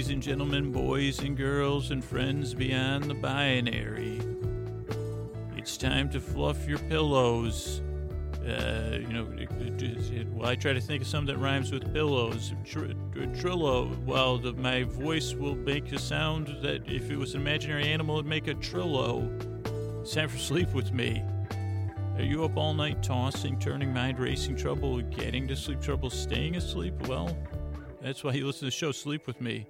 ladies and gentlemen, boys and girls, and friends beyond the binary. It's time to fluff your pillows. Uh, you know, it, well, I try to think of something that rhymes with pillows. Tr- trillo. Well, the, my voice will make a sound that if it was an imaginary animal, it'd make a trillo. It's time for sleep with me. Are you up all night tossing, turning, mind racing, trouble getting to sleep, trouble staying asleep? Well, that's why you listen to the show Sleep With Me.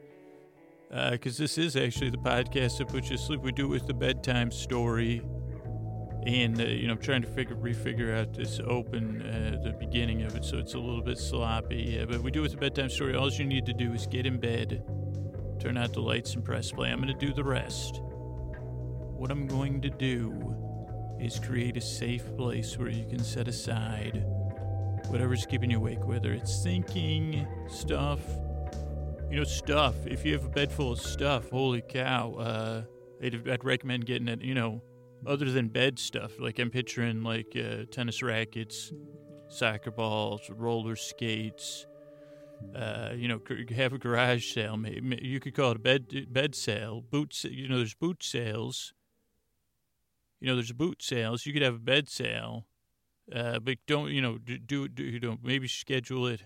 Because uh, this is actually the podcast that puts you to sleep. We do it with the bedtime story. And, uh, you know, I'm trying to figure, refigure out this open, uh, the beginning of it, so it's a little bit sloppy. but we do it with the bedtime story. All you need to do is get in bed, turn out the lights, and press play. I'm going to do the rest. What I'm going to do is create a safe place where you can set aside whatever's keeping you awake, whether it's thinking, stuff, you know, stuff. If you have a bed full of stuff, holy cow, uh, I'd, I'd recommend getting it, you know, other than bed stuff. Like I'm picturing like uh, tennis rackets, soccer balls, roller skates. Uh, you know, have a garage sale. Maybe you could call it a bed bed sale. Boots. You know, there's boot sales. You know, there's boot sales. You could have a bed sale uh, but don't you know do do you know maybe schedule it.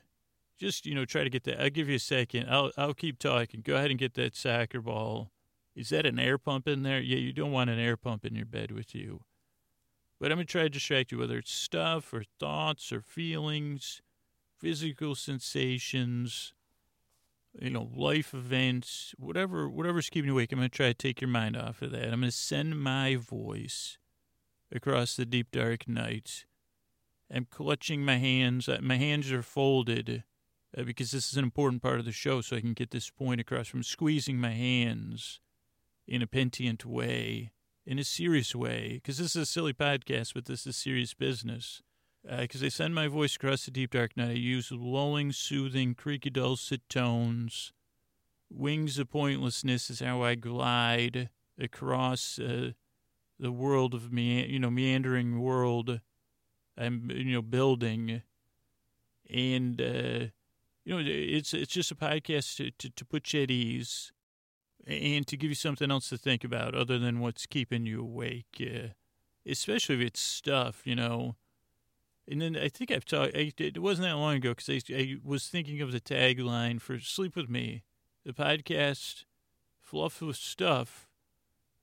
Just you know try to get that. I'll give you a second. I'll I'll keep talking. Go ahead and get that soccer ball. Is that an air pump in there? Yeah, you don't want an air pump in your bed with you. But I'm gonna try to distract you, whether it's stuff or thoughts or feelings, physical sensations, you know, life events, whatever whatever's keeping you awake. I'm gonna try to take your mind off of that. I'm gonna send my voice across the deep dark night I'm clutching my hands. Uh, my hands are folded uh, because this is an important part of the show, so I can get this point across from squeezing my hands in a pentient way, in a serious way, because this is a silly podcast, but this is serious business. Because uh, I send my voice across the deep dark night, I use lulling, soothing, creaky, dulcet tones. Wings of pointlessness is how I glide across uh, the world of me, you know, meandering world I'm you know building, and uh, you know it's it's just a podcast to, to, to put you at ease, and to give you something else to think about other than what's keeping you awake, uh, especially if it's stuff you know. And then I think I've talked. It wasn't that long ago because I, I was thinking of the tagline for "Sleep with Me," the podcast, fluff with stuff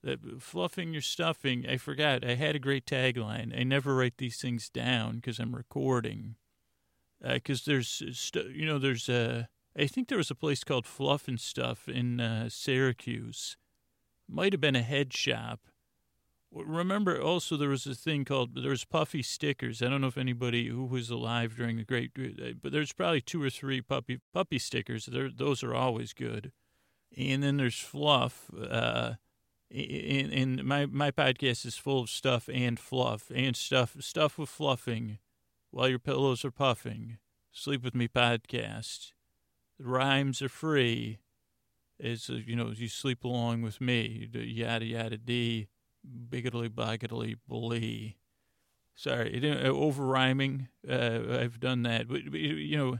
that fluffing your stuffing. I forgot. I had a great tagline. I never write these things down because I'm recording. Because uh, there's, st- you know, there's a. I think there was a place called Fluff and Stuff in uh, Syracuse. Might have been a head shop. Remember, also there was a thing called there was puffy stickers. I don't know if anybody who was alive during the Great, uh, but there's probably two or three puppy puppy stickers. They're, those are always good. And then there's fluff. Uh, in, in my my podcast is full of stuff and fluff and stuff stuff with fluffing while your pillows are puffing. Sleep with me podcast. The rhymes are free. As uh, you know, you sleep along with me. Yada yada dee, biggitly boggitly blee. Sorry, uh, over rhyming. Uh, I've done that, but you know,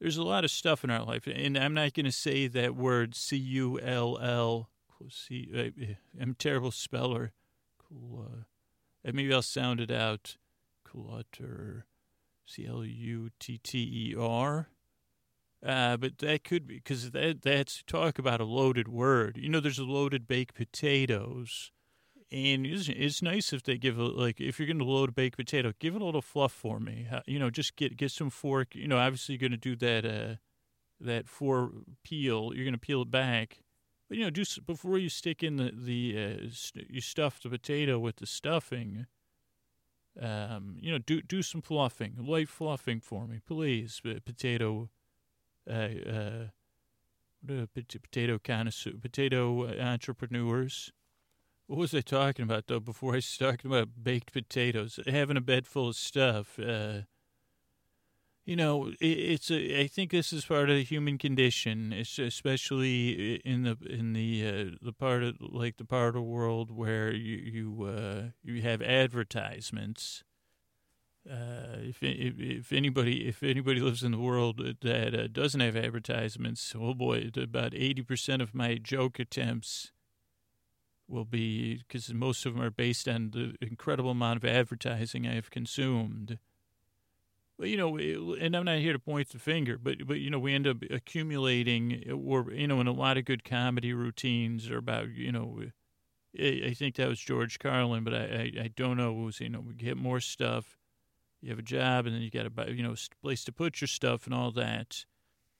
there's a lot of stuff in our life, and I'm not going to say that word C U L L See, I, am a terrible speller. Cool. Uh, maybe I'll sound it out. Clutter. C L U T T E R. Uh, but that could be because that that's talk about a loaded word. You know, there's loaded baked potatoes, and it's, it's nice if they give a like if you're going to load a baked potato, give it a little fluff for me. You know, just get get some fork. You know, obviously you're going to do that uh, that four peel. You're going to peel it back, but you know, do before you stick in the the uh, st- you stuff the potato with the stuffing. Um, you know, do do some fluffing, light fluffing for me, please. Uh, potato, uh, uh, potato connoisseur, potato entrepreneurs. What was I talking about though? Before I started talking about baked potatoes, having a bed full of stuff. Uh, you know, it's a, I think this is part of the human condition, it's especially in the in the uh, the part of like the part of the world where you you uh, you have advertisements, Uh, if, if if anybody if anybody lives in the world that uh, doesn't have advertisements, oh boy, about eighty percent of my joke attempts will be because most of them are based on the incredible amount of advertising I have consumed. You know, and I'm not here to point the finger, but but you know, we end up accumulating, or you know, in a lot of good comedy routines are about you know. I think that was George Carlin, but I, I, I don't know. It was you know we get more stuff. You have a job, and then you got a you know place to put your stuff and all that.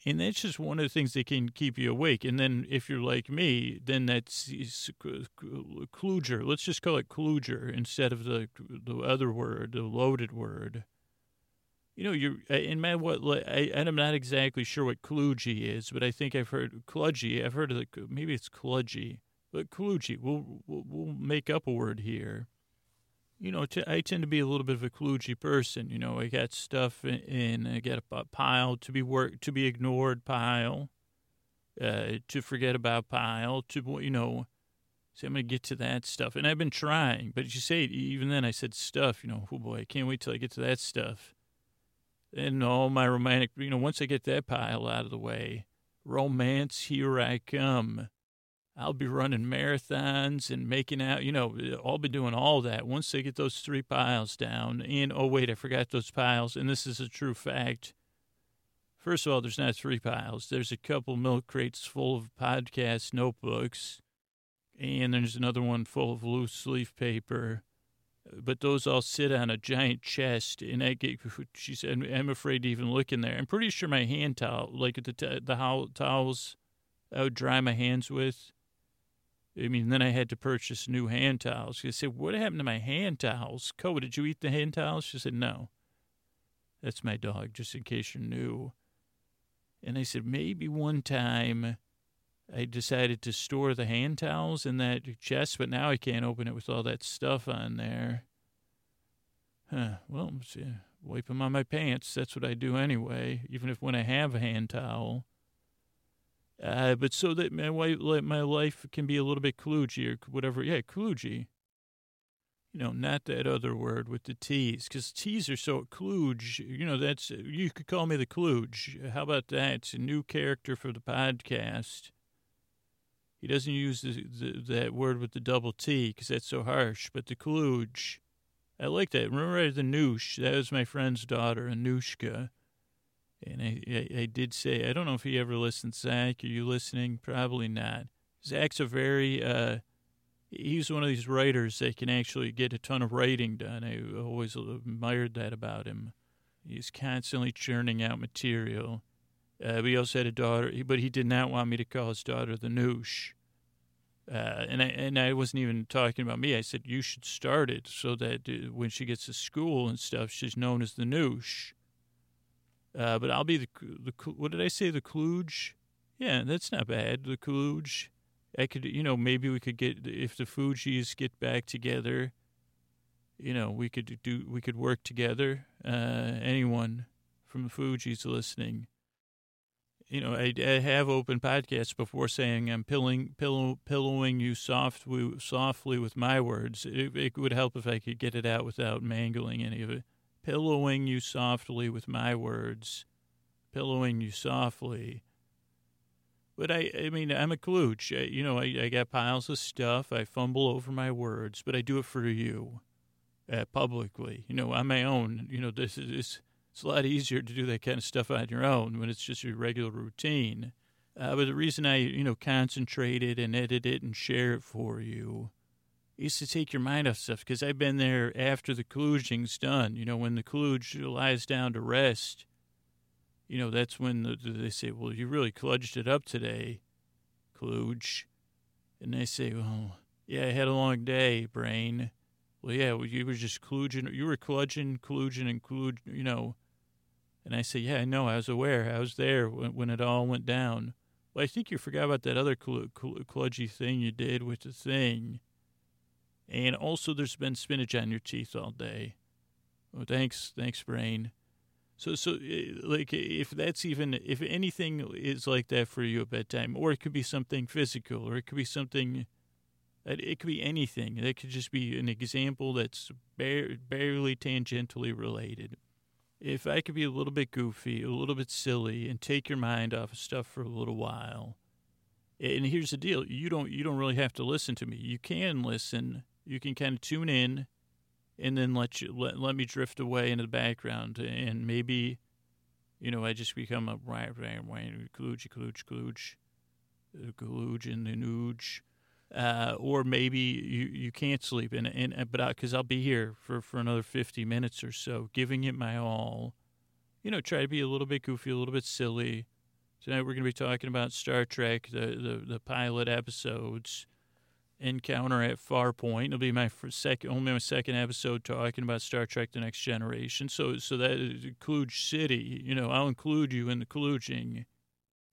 And that's just one of the things that can keep you awake. And then if you're like me, then that's kluger. Let's just call it kluger instead of the the other word, the loaded word. You know, you're in my what? I, I'm not exactly sure what kludgy is, but I think I've heard kludgy. I've heard of the maybe it's kludgy, but kludgy. We'll, we'll we'll make up a word here you know, t- I tend to be a little bit of a kludgy person. You know, I got stuff in, in I got a pile to be work to be ignored pile, uh, to forget about pile, to you know, say I'm gonna get to that stuff, and I've been trying. But you say even then, I said stuff. You know, oh boy, I can't wait till I get to that stuff. And all my romantic, you know, once I get that pile out of the way, romance, here I come. I'll be running marathons and making out, you know, I'll be doing all that once they get those three piles down. And oh, wait, I forgot those piles. And this is a true fact. First of all, there's not three piles, there's a couple milk crates full of podcast notebooks. And there's another one full of loose leaf paper. But those all sit on a giant chest, and I get. She said, "I'm afraid to even look in there." I'm pretty sure my hand towel, like the the towels, I would dry my hands with I mean, then I had to purchase new hand towels. She said, What happened to my hand towels? Co, did you eat the hand towels? She said, No. That's my dog, just in case you're new. And I said, Maybe one time I decided to store the hand towels in that chest, but now I can't open it with all that stuff on there. Huh. Well, wipe them on my pants. That's what I do anyway, even if when I have a hand towel. Uh, but so that my wife, my life can be a little bit kludgy or whatever. Yeah, kludgy. You know, not that other word with the T's, because T's are so kludge. You know, that's you could call me the kludge. How about that? It's a new character for the podcast. He doesn't use the, the, that word with the double T because that's so harsh. But the kludge, I like that. Remember the noosh? That was my friend's daughter, Anushka. And I, I, I, did say, I don't know if he ever listens, Zach. Are you listening? Probably not. Zach's a very, uh, he's one of these writers that can actually get a ton of writing done. I always admired that about him. He's constantly churning out material. Uh, he also had a daughter, but he did not want me to call his daughter the noosh. Uh, and I and I wasn't even talking about me. I said you should start it so that uh, when she gets to school and stuff, she's known as the noosh. Uh, but I'll be the, the, what did I say? The kludge? Yeah, that's not bad. The kludge. I could, you know, maybe we could get, if the Fugees get back together, you know, we could do, we could work together. Uh, anyone from the Fugees listening. You know, I, I have opened podcasts before saying I'm pilling, pillow, pillowing you softly, softly with my words. It, it would help if I could get it out without mangling any of it pillowing you softly with my words, pillowing you softly. But I, I mean, I'm a klooch. I, you know, I, I got piles of stuff. I fumble over my words, but I do it for you, uh, publicly. You know, on my own. You know, this is it's, it's a lot easier to do that kind of stuff on your own when it's just your regular routine. Uh, but the reason I, you know, concentrate it and edit it and share it for you is to take your mind off stuff because I've been there after the kludging's done. You know, when the kludge lies down to rest, you know, that's when the, they say, well, you really kludged it up today, kludge. And they say, well, yeah, I had a long day, brain. Well, yeah, well, you were just kludging. You were kludging, kludging, and kludge, you know. And I say, yeah, I know. I was aware. I was there when, when it all went down. Well, I think you forgot about that other cl- cl- thing you did with the thing. And also, there's been spinach on your teeth all day. Oh, thanks, thanks, brain. So, so eh, like, if that's even, if anything is like that for you at bedtime, or it could be something physical, or it could be something, It, could be anything. It could just be an example that's bare, barely tangentially related. If I could be a little bit goofy, a little bit silly, and take your mind off of stuff for a little while. And here's the deal: you don't you don't really have to listen to me. You can listen. You can kind of tune in, and then let you let, let me drift away into the background, and maybe, you know, I just become a right right right klooge klooge klooge, klooge uh, and the nooge uh, or maybe you, you can't sleep and and but because I'll be here for for another fifty minutes or so, giving it my all. You know, try to be a little bit goofy, a little bit silly. Tonight we're going to be talking about Star Trek, the the, the pilot episodes. Encounter at Farpoint. It'll be my second, only my second episode talking about Star Trek: The Next Generation. So, so that is Klooge City. You know, I'll include you in the klooging.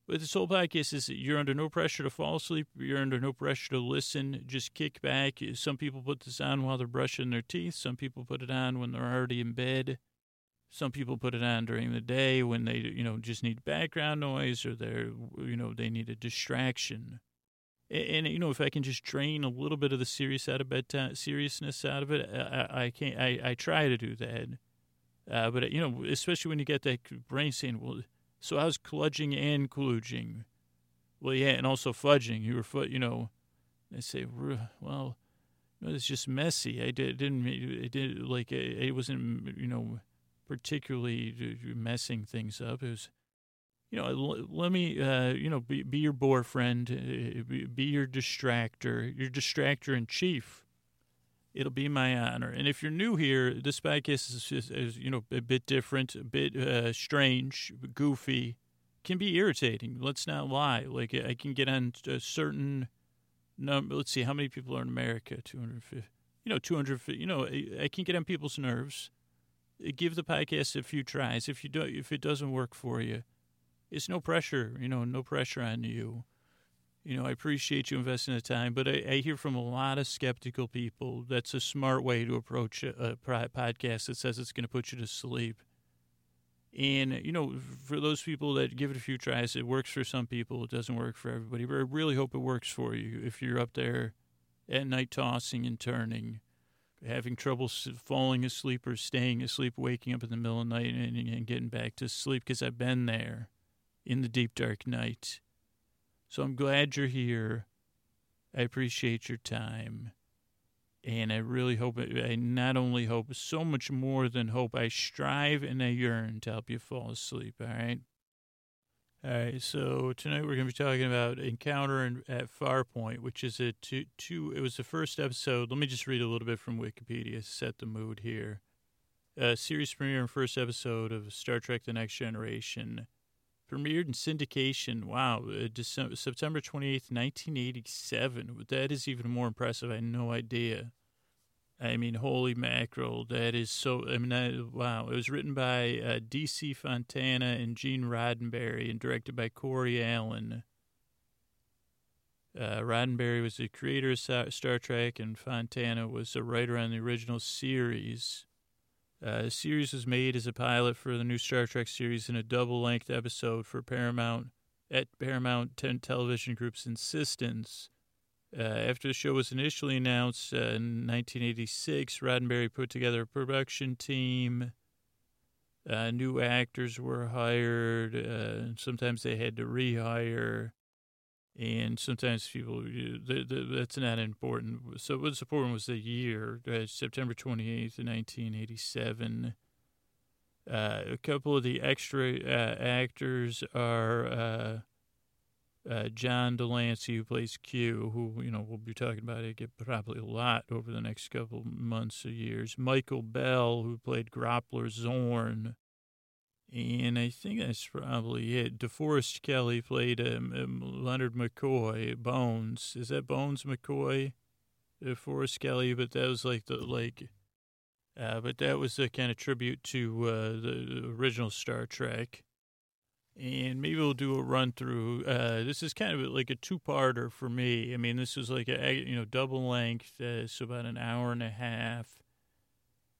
But this whole podcast is you're under no pressure to fall asleep. You're under no pressure to listen. Just kick back. Some people put this on while they're brushing their teeth. Some people put it on when they're already in bed. Some people put it on during the day when they, you know, just need background noise or they're, you know, they need a distraction. And, and you know, if I can just drain a little bit of the serious out of bedtime, seriousness out of it, I, I can't. I, I try to do that. Uh, but you know, especially when you get that brain saying, "Well." So I was kludging and klooging. Well, yeah, and also fudging. You were, you know, they say, well, it's just messy. I did, didn't, it did like it wasn't, you know, particularly messing things up. It was, you know, let me, uh, you know, be, be your boyfriend, uh, be your distractor, your distractor in chief. It'll be my honor. And if you're new here, this podcast is, is, is you know, a bit different, a bit uh, strange, goofy, can be irritating. Let's not lie. Like I can get on a certain number. Let's see, how many people are in America? 250. You know, 250. You know, I, I can get on people's nerves. Give the podcast a few tries. If you don't, if it doesn't work for you, it's no pressure. You know, no pressure on you you know, I appreciate you investing the time, but I, I, hear from a lot of skeptical people that's a smart way to approach a, a podcast that says it's going to put you to sleep. And, you know, for those people that give it a few tries, it works for some people, it doesn't work for everybody. But I really hope it works for you if you're up there at night tossing and turning, having trouble falling asleep or staying asleep, waking up in the middle of the night and, and getting back to sleep, because I've been there in the deep, dark night so I'm glad you're here. I appreciate your time. And I really hope, I not only hope, so much more than hope, I strive and I yearn to help you fall asleep, all right? All right, so tonight we're going to be talking about Encounter at Farpoint, which is a two, two, it was the first episode. Let me just read a little bit from Wikipedia, to set the mood here. Uh, series premiere and first episode of Star Trek The Next Generation Premiered in syndication, wow, uh, December, September 28th, 1987. That is even more impressive. I had no idea. I mean, holy mackerel, that is so. I mean, that, wow. It was written by uh, D.C. Fontana and Gene Roddenberry and directed by Corey Allen. Uh, Roddenberry was the creator of Star Trek, and Fontana was a writer on the original series. Uh, series was made as a pilot for the new Star Trek series in a double length episode for Paramount at Paramount Television Group's insistence. Uh, after the show was initially announced uh, in 1986, Roddenberry put together a production team. Uh, new actors were hired. Uh, sometimes they had to rehire and sometimes people that's not important. So what's important was the year, uh, September twenty eighth, nineteen eighty seven. Uh, a couple of the extra uh, actors are uh, uh, John de Lancie, who plays Q, who you know we'll be talking about it probably a lot over the next couple months or years. Michael Bell, who played Groppler Zorn. And I think that's probably it. DeForest Kelley played um, um, Leonard McCoy, Bones. Is that Bones McCoy? DeForest Kelley, but that was like the, like, uh, but that was a kind of tribute to uh, the original Star Trek. And maybe we'll do a run through. Uh, this is kind of like a two parter for me. I mean, this is like a, you know, double length, uh, so about an hour and a half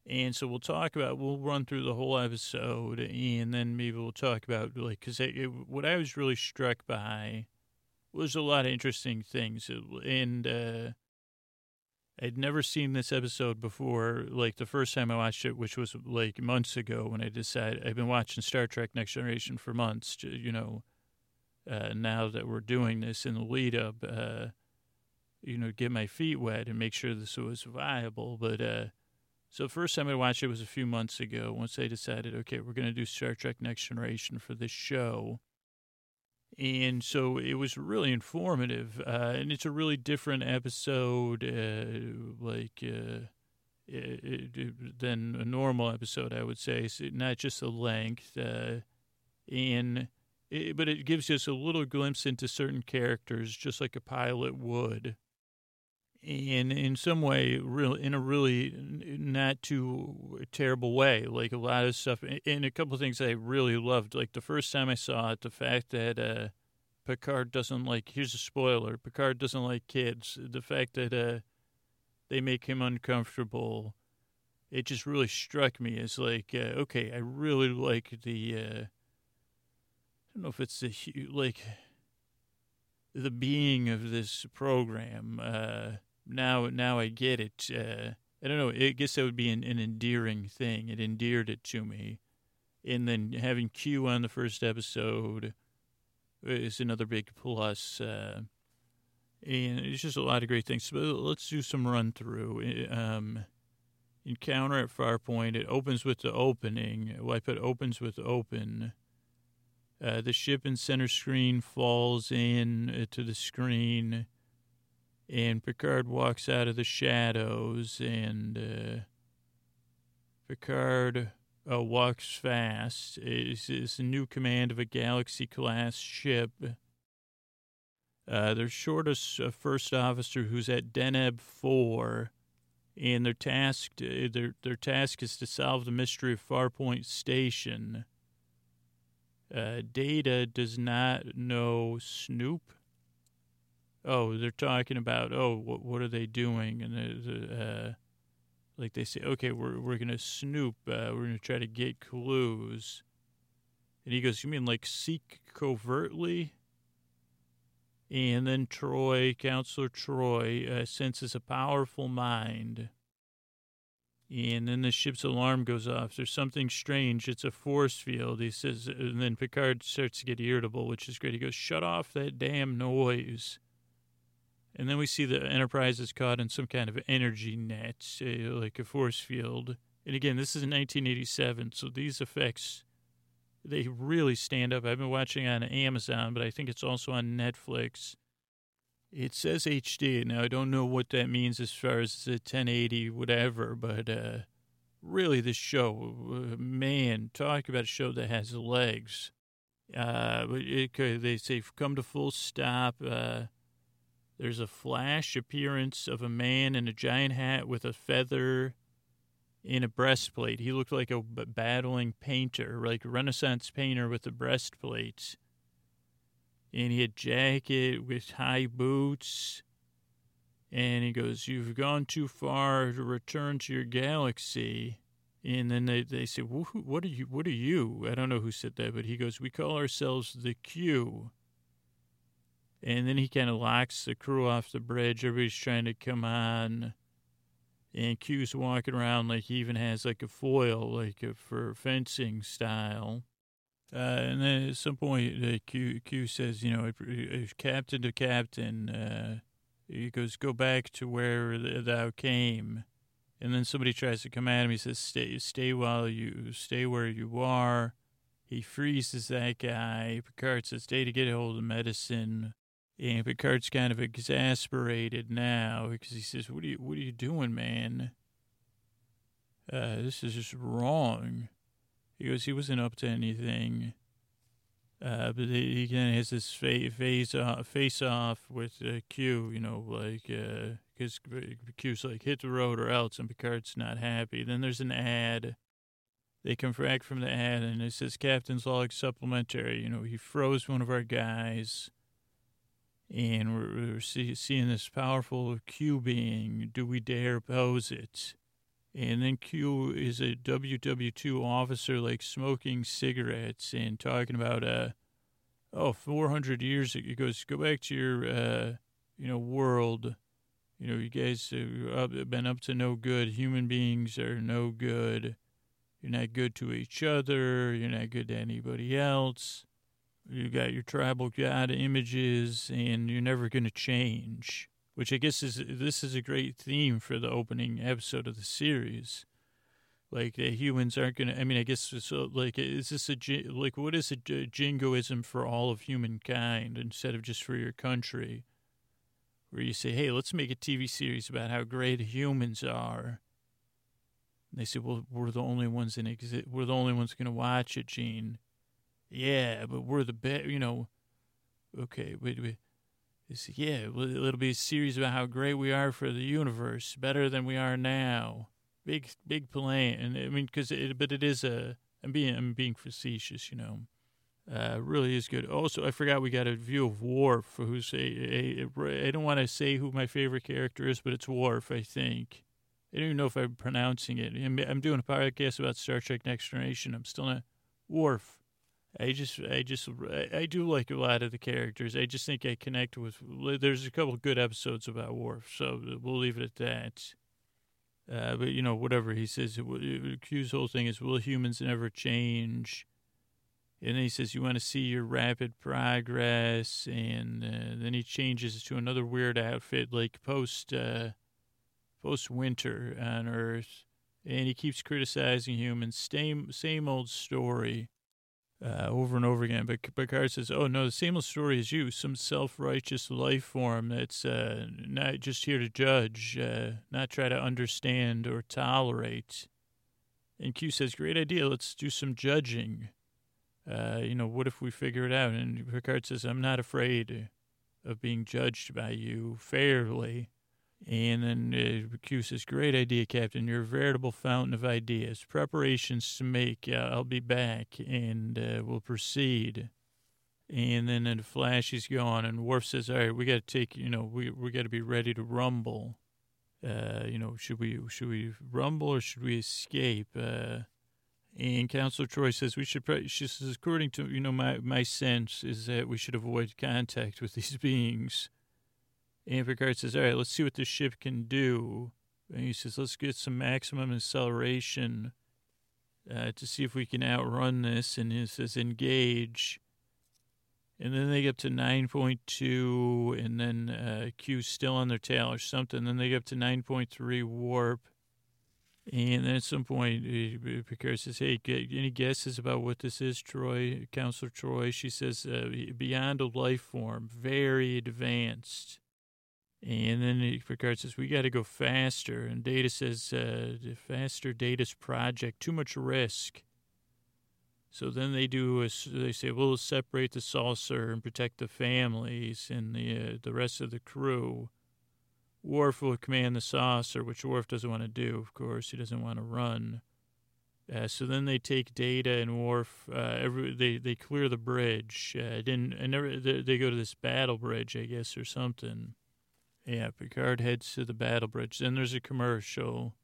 and so we'll talk about, we'll run through the whole episode and then maybe we'll talk about, like, because what I was really struck by was a lot of interesting things. And uh, I'd never seen this episode before. Like the first time I watched it, which was like months ago, when I decided I've been watching Star Trek Next Generation for months. You know, uh, now that we're doing this in the lead up, uh, you know, get my feet wet and make sure this was viable. But uh, so the first time I watched it was a few months ago. Once I decided, okay, we're going to do Star Trek Next Generation for this show. And so it was really informative. Uh, and it's a really different episode, uh, like, uh, it, it, than a normal episode, I would say. So not just the length. Uh, and, it, but it gives us a little glimpse into certain characters, just like a pilot would in in some way real in a really not too terrible way. Like a lot of stuff and a couple of things i really loved. Like the first time i saw it the fact that uh picard doesn't like here's a spoiler picard doesn't like kids. The fact that uh they make him uncomfortable it just really struck me as like uh, okay i really like the uh i don't know if it's the like the being of this program uh now now I get it. Uh, I don't know. I guess that would be an, an endearing thing. It endeared it to me. And then having Q on the first episode is another big plus. Uh, and it's just a lot of great things. But let's do some run through. Um, Encounter at Farpoint. It opens with the opening. Well, I put opens with open. Uh, the ship in center screen falls in uh, to the screen and Picard walks out of the shadows, and uh, Picard uh, walks fast. It's a new command of a Galaxy class ship. Uh, their shortest uh, first officer, who's at Deneb Four, and their task uh, their their task is to solve the mystery of Farpoint Station. Uh, Data does not know Snoop oh, they're talking about, oh, what, what are they doing? And uh, like they say, okay, we're we're gonna snoop, uh, we're gonna try to get clues. And he goes, you mean like seek covertly? And then Troi, Counselor Troi, uh, senses a powerful mind. And then the ship's alarm goes off. There's something strange. It's a force field. He says, and then Picard starts to get irritable, which is great. He goes, shut off that damn noise. And then we see the Enterprise is caught in some kind of energy net, uh, like a force field. And again, this is in 1987, so these effects, they really stand up. I've been watching on Amazon, but I think it's also on Netflix. It says HD. Now, I don't know what that means as far as the 1080, whatever, but uh, really, this show, uh, man, talk about a show that has legs. Uh, it, they say come to full stop. Uh, there's a flash appearance of a man in a giant hat with a feather in a breastplate. He looked like a battling painter, like a Renaissance painter with a breastplate. And he had jacket with high boots. And he goes, You've gone too far to return to your galaxy. And then they, they say, What are you? What are you? I don't know who said that, but he goes, We call ourselves the Q. And then he kind of locks the crew off the bridge. Everybody's trying to come on. And Q's walking around like he even has like a foil, like a, for fencing style. Uh, and then at some point, uh, Q, Q says, you know, if captain to captain, uh, he goes, go back to where thou came. And then somebody tries to come at him. He says, stay, stay while you, stay where you are. He freezes that guy. Picard says, stay to get hold of medicine. And Picard's kind of exasperated now because he says, "What are you? What are you doing, man? Uh, this is just wrong." He goes, "He wasn't up to anything." Uh, but he, of has this fa- face off, face off with uh, Q, you know, like because uh, Q's like hit the road or else, and Picard's not happy. Then there's an ad. They come back from the ad, and it says Captain's Log Supplementary. You know, he froze one of our guys and we're, we're see, seeing this powerful Q being. Do we dare oppose it? And then Q is a WW2 officer, like smoking cigarettes and talking about, uh, oh, 400 years ago. He goes, go back to your, uh, you know, world You know, you guys have been up to no good. Human beings are no good. You're not good to each other. You're not good to anybody else. You got your tribal god images, and you're never going to change. Which I guess is this is a great theme for the opening episode of the series. Like the humans aren't going to. I mean, I guess so. Uh, like, is this a like what is a jingoism for all of humankind instead of just for your country? Where you say, "Hey, let's make a TV series about how great humans are." And they say, "Well, we're the only ones in exist. We're the only ones going to watch it, Gene." Yeah, but we're the best. You know. Okay, wait, wait. Yeah, it'll be a series about how great we are for the universe, better than we are now big big plan. And I mean, because it, but it is a. I'm being I'm being facetious, you know. Uh, really is good. Also, I forgot we got a view of Worf, who's a. a, a I don't want to say who my favorite character is, but it's Worf. I think. I don't even know if I'm pronouncing it. I'm, I'm doing a podcast about Star Trek Next Generation. I'm still not Worf. I just, I just, I do like a lot of the characters. I just think I connect with. There's a couple good episodes about Worf, so we'll leave it at that. Uh, but you know, whatever he says, Q's whole thing is, will humans never change? And then he says, you want to see your rapid progress, and uh, then he changes to another weird outfit, like post uh, post winter on Earth, and he keeps criticizing humans. Same same old story uh, over and over again. But Picard says, "Oh no, the same old story as you, some self-righteous life form that's uh, not just here to judge, uh, not try to understand or tolerate." And Q says, "Great idea. Let's do some judging. Uh, you know, what if we figure it out?" And Picard says, "I'm not afraid of being judged by you fairly." And then uh, Q says, Great idea, Captain. You're a veritable fountain of ideas. Preparations to make. Uh, I'll be back and uh, we'll proceed. And then the flash is gone, and Worf says, All right, we got to take, you know, we, we got to be ready to rumble. Uh, you know, should we should we rumble or should we escape? Uh, and Counselor Troi says we should. She says, according to you know my my sense is that we should avoid contact with these beings. And Picard says, all right, let's see what this ship can do. And he says, let's get some maximum acceleration uh, to see if we can outrun this. And he says, engage. And then they get up to 9.2, and then uh, Q's still on their tail or something. Then they get up to 9.3 warp. And then at some point, Picard says, hey, any guesses about what this is, Troi? Counselor Troi. she says, uh, beyond a life form, very advanced. And then Picard says, we got to go faster. And Data says, uh, faster Data's project, too much risk. So then they do, a, they say, we'll separate the saucer and protect the families and the, uh, the rest of the crew. Worf will command the saucer, which Worf doesn't want to do, of course. He doesn't want to run. Uh, so then they take Data and Worf. Uh, every they they clear the bridge. Uh, didn't I never they, they go to this battle bridge, I guess, or something. Yeah, Picard heads to the battle bridge. Then there's a commercial.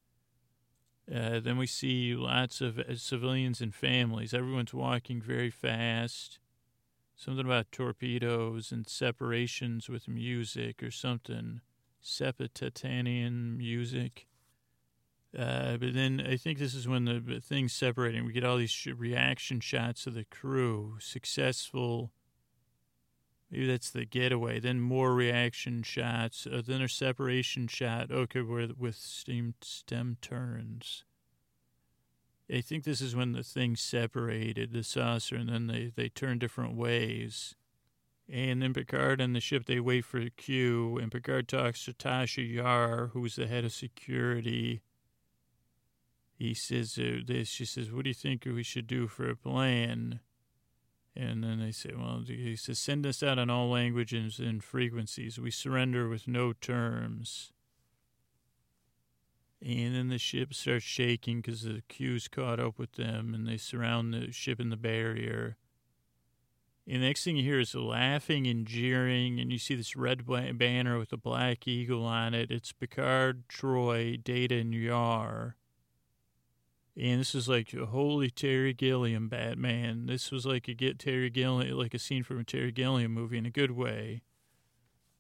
Uh, then we see lots of uh, civilians and families. Everyone's walking very fast. Something about torpedoes and separations with music or something. Sepatanian music. Uh, but then I think this is when the thing's separating. We get all these sh- reaction shots of the crew. Successful Maybe that's the getaway. Then more reaction shots. Uh, then a separation shot. Okay, where with steam stem turns. I think this is when the thing separated the saucer, and then they they turn different ways. And then Picard and the ship they wait for Q, and Picard talks to Tasha Yar, who's the head of security. He says uh, this. She says, "What do you think we should do for a plan?" And then they say, well, he says, send us out on all languages and frequencies. We surrender with no terms. And then the ship starts shaking because the Q's caught up with them and they surround the ship in the barrier. And the next thing you hear is laughing and jeering, and you see this red banner with a black eagle on it. It's Picard, Troi, Data, and Yar. And this is like holy Terry Gilliam Batman. This was like a get Terry Gilliam, like a scene from a Terry Gilliam movie in a good way.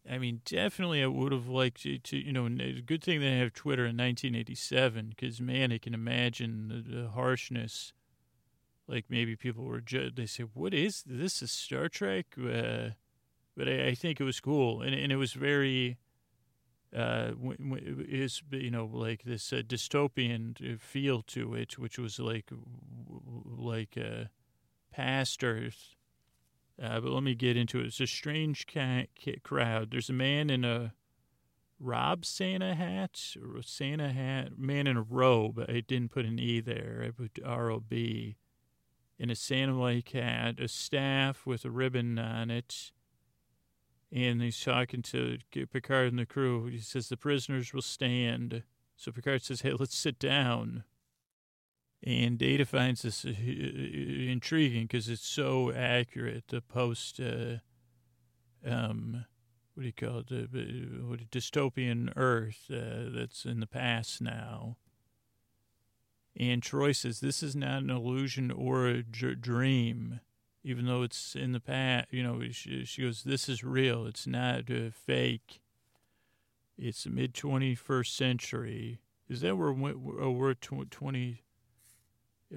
I mean, definitely, I would have liked to, to you know, it's a good thing they have Twitter in 1987 because, man, I can imagine the, the harshness. Like maybe people were, ju- they say, "What is this? Is Star Trek?" Uh, but I, I, think it was cool, and and it was very, uh, is you know like this uh, dystopian feel to it, which was like like uh, pastors. Uh, but let me get into it. It's a strange ca- ca- crowd. There's a man in a Rob Santa hat or Santa hat, man in a robe. I didn't put an E there. I put R O B. In a Santa-like hat, a staff with a ribbon on it, and he's talking to Picard and the crew. He says the prisoners will stand. So Picard says, "Hey, let's sit down." And Data finds this uh, intriguing because it's so accurate. The post, uh, um, what do you call it? The what, dystopian Earth uh, that's in the past now. And Troi says this is not an illusion or a dream, even though it's in the past. You know, she, she goes, "This is real. It's not uh, fake. It's the mid twenty first century." Is that where we're, oh, we're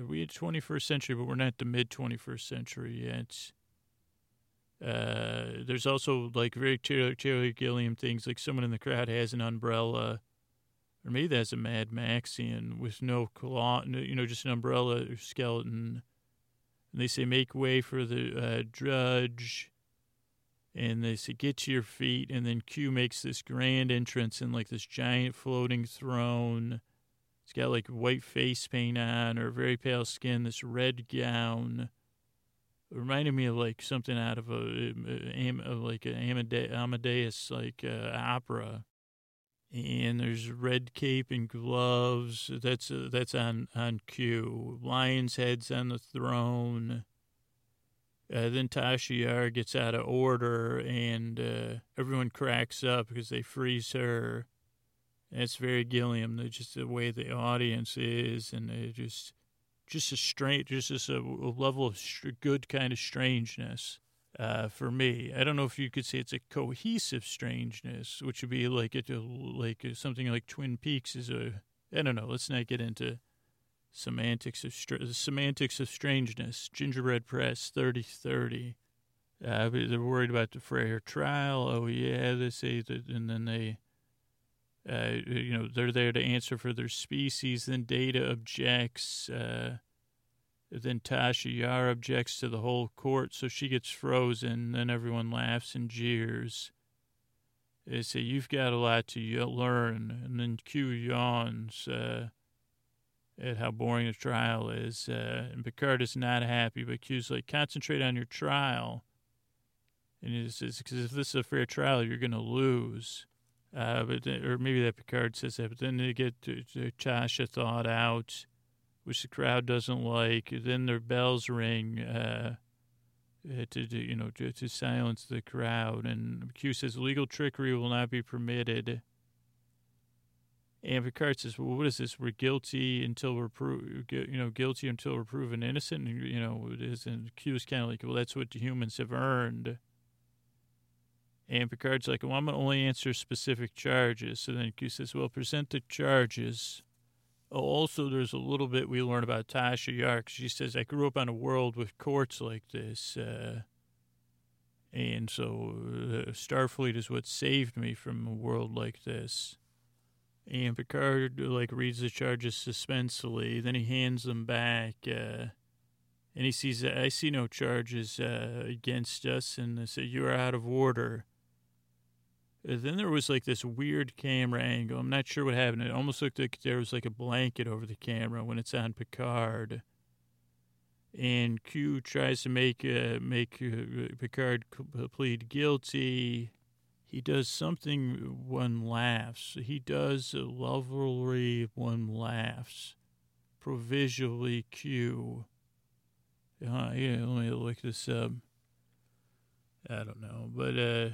we had 21st century, but we're not the mid 21st century yet. Uh, there's also like very Terry Gilliam things, like someone in the crowd has an umbrella, or maybe that's a Mad Maxian with no claw, you know, just an umbrella or skeleton. And they say, make way for the uh, drudge. And they say, get to your feet. And then Q makes this grand entrance in like this giant floating throne He's got like white face paint on or very pale skin, this red gown. It reminded me of like something out of a, a, a like an Amadeus, Amadeus like uh, opera. And there's red cape and gloves. That's uh, that's on on cue. Lion's heads on the throne. Uh, then Tasha Yar gets out of order, and uh, everyone cracks up because they freeze her. It's very Gilliam. They're just the way the audience is, and they just just a strange, just a, a level of good kind of strangeness uh, for me. I don't know if you could say it's a cohesive strangeness, which would be like it, like something like Twin Peaks is a. I don't know. Let's not get into semantics of the semantics of strangeness. Gingerbread Press thirty thirty. Uh, they're worried about the Freya trial. Oh yeah, they say that, and then they uh, you know, they're there to answer for their species. Then Data objects. Uh, then Tasha Yar objects to the whole court, so she gets frozen. Then everyone laughs and jeers. They say, You've got a lot to learn. And then Q yawns uh, at how boring the trial is. Uh, and Picard is not happy, but Q's like, Concentrate on your trial. And he says, Because if this is a fair trial, you're going to lose. Uh, but then, or maybe that Picard says that. But then they get to, to Tasha thawed out, which the crowd doesn't like. Then their bells ring uh, uh, to, you know to, to, silence the crowd. And Q says legal trickery will not be permitted. And Picard says, "Well, what is this? We're guilty until we're pro- you know guilty until we're proven innocent." And, you know, it is. And Q's kind of like, "Well, that's what the humans have earned." And Picard's like, well, I'm to only answer specific charges. So then Q says, well, present the charges. Oh, also, there's a little bit we learn about Tasha Yark. She says, I grew up on a world with courts like this. Uh, and so uh, Starfleet is what saved me from a world like this. And Picard, like, reads the charges suspensefully. Then he hands them back. Uh, and he sees, I see no charges uh, against us. And they say, you are out of order. Then there was like this weird camera angle. I'm not sure what happened. It almost looked like there was like a blanket over the camera when it's on Picard. And Q tries to make uh, make uh, Picard plead guilty. He does something. One laughs. He does a lovely. One laughs. Provisionally Q. Uh, yeah, let me look this up. I don't know, but uh,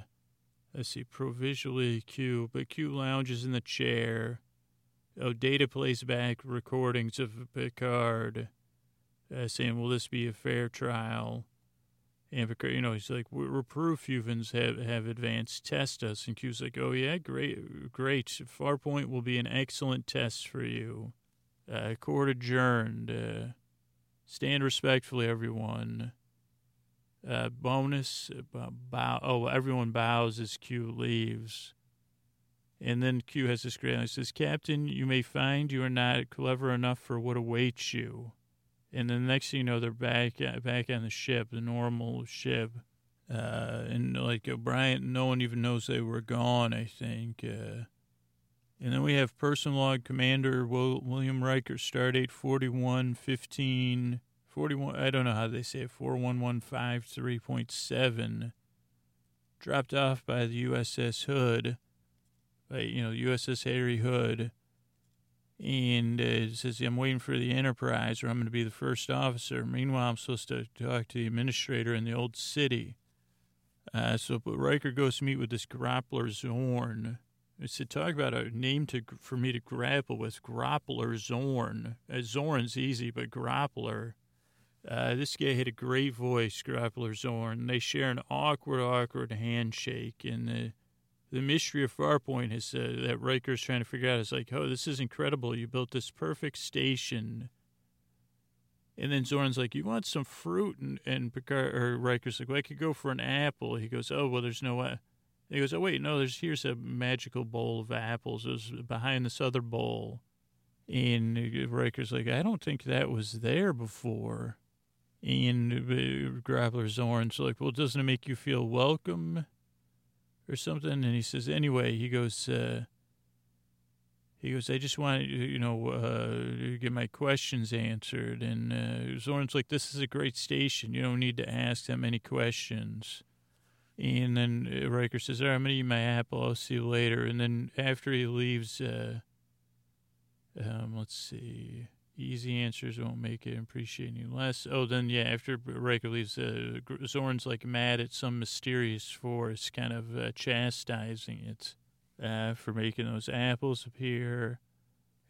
Let's see, provisionally Q, but Q lounges in the chair. Oh, Data plays back recordings of Picard uh, saying, Will this be a fair trial? And Picard, you know, he's like, we're, proof humans have, have advanced. Test us. And Q's like, oh, yeah, great, great. Farpoint will be an excellent test for you. Uh, court adjourned. Uh, stand respectfully, everyone. Uh, bonus, uh, bow. Oh, everyone bows as Q leaves. And then Q has this great line. Says, Captain, you may find you are not clever enough for what awaits you. And then the next thing you know, they're back uh, back on the ship, the normal ship. Uh, and like O'Brien, no one even knows they were gone, I think. Uh, and then we have person log commander Will, William Riker, stardate 4115, 41, I don't know how they say it, 41153.7, dropped off by the USS Hood, by, you know, USS Harry Hood and uh, it says, I'm waiting for the Enterprise, or I'm going to be the first officer. Meanwhile, I'm supposed to talk to the administrator in the old city. Uh, so Riker goes to meet with this grappler Zorn. I said, talk about a name to for me to grapple with, Grappler Zorn. Uh, Zorn's easy, but Grappler. Uh, this guy had a great voice, Grappler Zorn. They share an awkward, awkward handshake, and the the mystery of Farpoint is uh, that Riker's trying to figure out is like, oh, this is incredible. You built this perfect station. And then Zorn's like, you want some fruit? And, and Picard, or Riker's like, well, I could go for an apple. He goes, oh, well, there's no, uh, he goes, oh, wait, no, there's, here's a magical bowl of apples. It was behind this other bowl. And Riker's like, I don't think that was there before. And uh, Grappler Zorn's like, well, doesn't it make you feel welcome? or something. And he says, anyway, he goes, uh, he goes, I just want you know, uh, get my questions answered. And uh, Zorn's like, this is a great station. You don't need to ask that many questions. And then uh, Riker says, all right, I'm going to eat my apple. I'll see you later. And then after he leaves, uh, um, let's see. Easy answers won't make it. Appreciate you less. Oh, then yeah. After Riker leaves, uh, Zorn's like mad at some mysterious force, kind of uh, chastising it uh, for making those apples appear.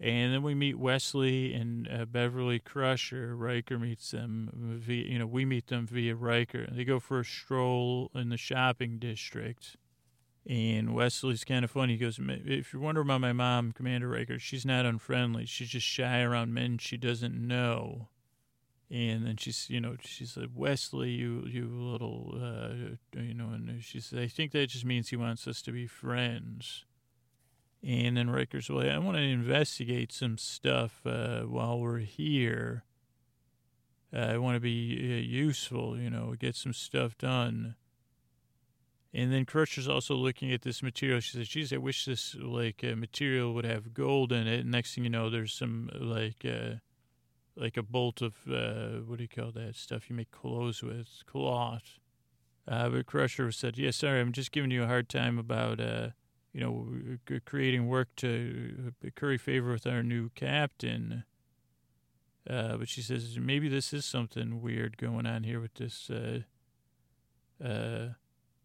And then we meet Wesley and uh, Beverly Crusher. Riker meets them via, you know, we meet them via Riker. They go for a stroll in the shopping district. And Wesley's kind of funny. He goes, If you're wondering about my mom, Commander Riker, she's not unfriendly. She's just shy around men she doesn't know. And then she's, you know, she said, Wesley, you, you little, uh, you know, and she said, I think that just means he wants us to be friends. And then Riker's, well, I want to investigate some stuff uh, while we're here. Uh, I want to be uh, useful, you know, get some stuff done. And then Crusher's also looking at this material. She says, "Geez, I wish this like uh, material would have gold in it." And next thing you know, there's some like uh, like a bolt of uh, what do you call that stuff you make clothes with, cloth. Uh, but Crusher said, "Yeah, sorry, I'm just giving you a hard time about uh, you know creating work to uh, curry favor with our new captain." Uh, but she says maybe this is something weird going on here with this uh, uh,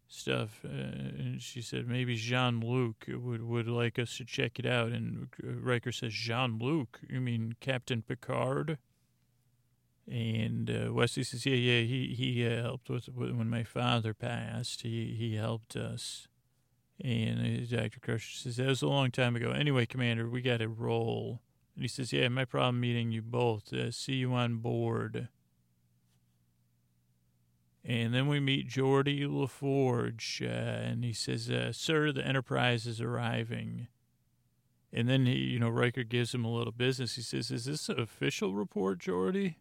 stuff. Uh, and she said maybe Jean Luc would would like us to check it out. And Riker says Jean Luc, you mean Captain Picard? And uh, Wesley says, yeah, yeah, he he uh, helped with when my father passed. He he helped us. And uh, Dr. Crusher says that was a long time ago. Anyway, Commander, we got to roll. And he says, yeah, my problem meeting you both. Uh, see you on board. And then we meet Geordi LaForge, uh, and he says, uh, "Sir, the Enterprise is arriving." And then he, you know, Riker gives him a little business. He says, "Is this an official report, Geordi?"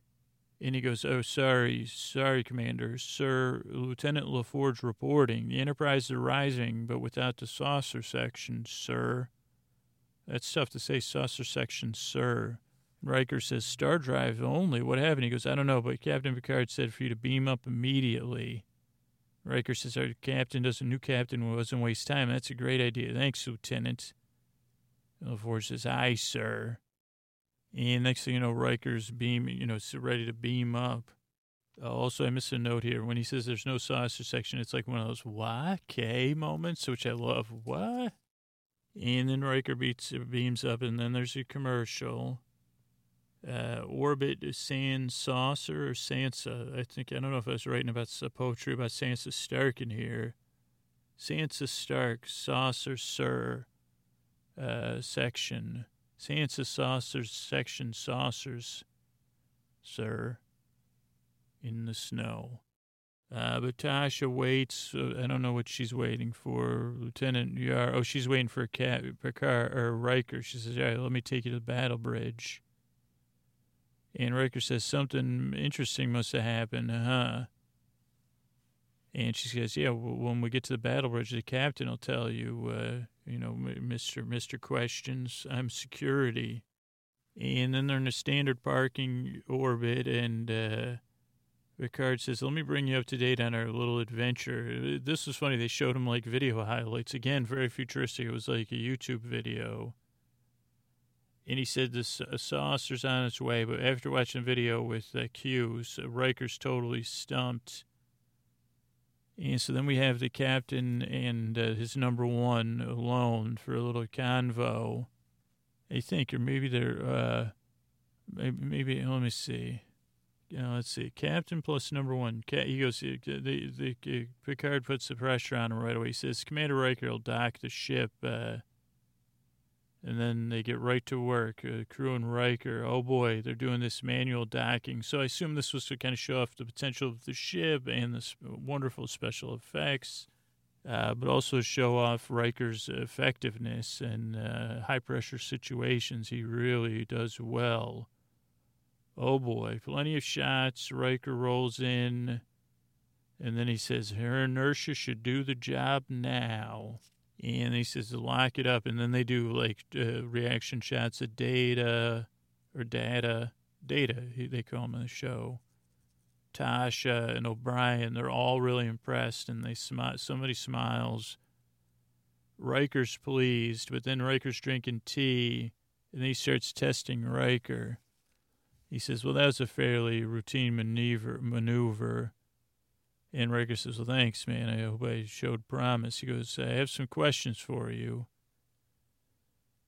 And he goes, "Oh, sorry, sorry, Commander, Sir, Lieutenant LaForge reporting. The Enterprise is rising, but without the saucer section, sir." That's tough to say, saucer section, sir. Riker says, Star Drive only? What happened? He goes, I don't know, but Captain Picard said for you to beam up immediately. Riker says, Our captain doesn't, new captain doesn't waste time. That's a great idea. Thanks, Lieutenant. LaForge says, Aye, sir. And next thing you know, Riker's beam, you know, ready to beam up. Uh, also, I missed a note here. When he says there's no saucer section, it's like one of those what? K moments, which I love. What? And then Riker beats, beams up, and then there's a commercial. Uh, orbit Sans Saucer or Sansa. I think, I don't know if I was writing about poetry about Sansa Stark in here. Sansa Stark, Saucer Sir, uh, section. Sansa Saucers, section Saucers, Sir, in the snow. Uh, but Tasha waits. Uh, I don't know what she's waiting for. Lieutenant Yar. Oh, she's waiting for Cat, Picard or Riker. She says, "Yeah, let me take you to the battle bridge." And Riker says something interesting must have happened, huh? And she says, "Yeah, when we get to the battle bridge, the captain will tell you, uh, you know, Mister Mister Questions. I'm security." And then they're in a standard parking orbit, and uh, Picard says, Let me bring you up to date on our little adventure. This was funny. They showed him like video highlights. Again, very futuristic. It was like a YouTube video. And he said this uh, saucer's on its way, but after watching the video with uh, Q's, uh, Riker's totally stumped. And so then we have the captain and uh, his number one alone for a little convo. I think, or maybe they're, uh, maybe, maybe, let me see know, let's see, captain plus number one. He goes, the, the, the Picard puts the pressure on him right away. He says, Commander Riker will dock the ship, uh, and then they get right to work. Uh, crew and Riker, oh boy, they're doing this manual docking. So I assume this was to kind of show off the potential of the ship and the wonderful special effects, uh, but also show off Riker's effectiveness in uh, high pressure situations. He really does well. Oh boy, plenty of shots. Riker rolls in, and then he says, Her inertia should do the job now. And he says, Lock it up. And then they do like uh, reaction shots of data or data. Data, they call him in the show. Tasha and O'Brien, they're all really impressed, and they smile. Somebody smiles. Riker's pleased, but then Riker's drinking tea, and he starts testing Riker. He says, Well, that was a fairly routine maneuver. maneuver. And Riker says, Well, thanks, man. I hope I showed promise. He goes, I have some questions for you.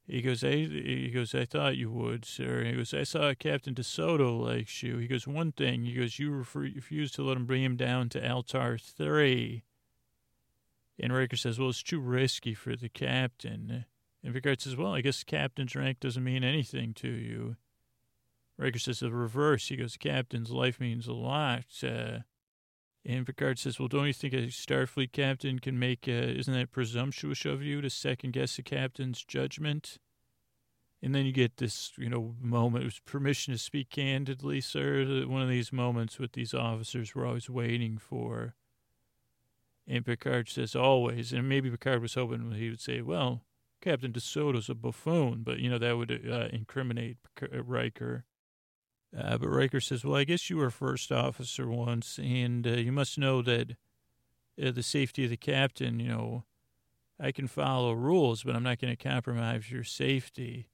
He goes, I, he goes, I thought you would, sir. He goes, I saw Captain DeSoto likes you. He goes, one thing. He goes, you refused to let him bring him down to Altair 3. And Riker says, well, it's too risky for the captain. And Picard says, well, I guess captain's rank doesn't mean anything to you. Riker says the reverse. He goes, Captain's life means a lot. Uh, and Picard says, Well, don't you think a Starfleet captain can make, uh, isn't that presumptuous of you to second guess a captain's judgment? And then you get this, you know, moment. It was permission to speak candidly, sir. One of these moments with these officers we're always waiting for. And Picard says, always. And maybe Picard was hoping he would say, well, Captain DeSoto's a buffoon, but, you know, that would uh, incriminate Riker. Uh, but Riker says, Well, I guess you were first officer once, and uh, you must know that uh, the safety of the captain, you know, I can follow rules, but I'm not going to compromise your safety.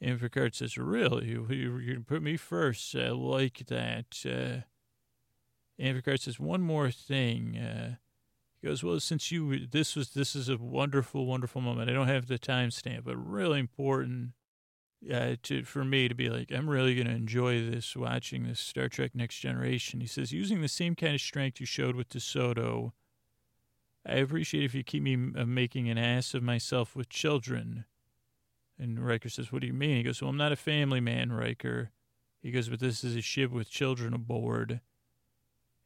And Picard says, Really? You, you, you put me first. I like that. Uh, and Picard says, One more thing. Uh, he goes, Well, since you, this was, this is a wonderful, wonderful moment. I don't have the timestamp, but really important uh, to for me to be like, I'm really going to enjoy this watching this Star Trek Next Generation. He says, using the same kind of strength you showed with DeSoto, I appreciate if you keep me uh, making an ass of myself with children. And Riker says, What do you mean? He goes, Well, I'm not a family man, Riker. He goes, But this is a ship with children aboard.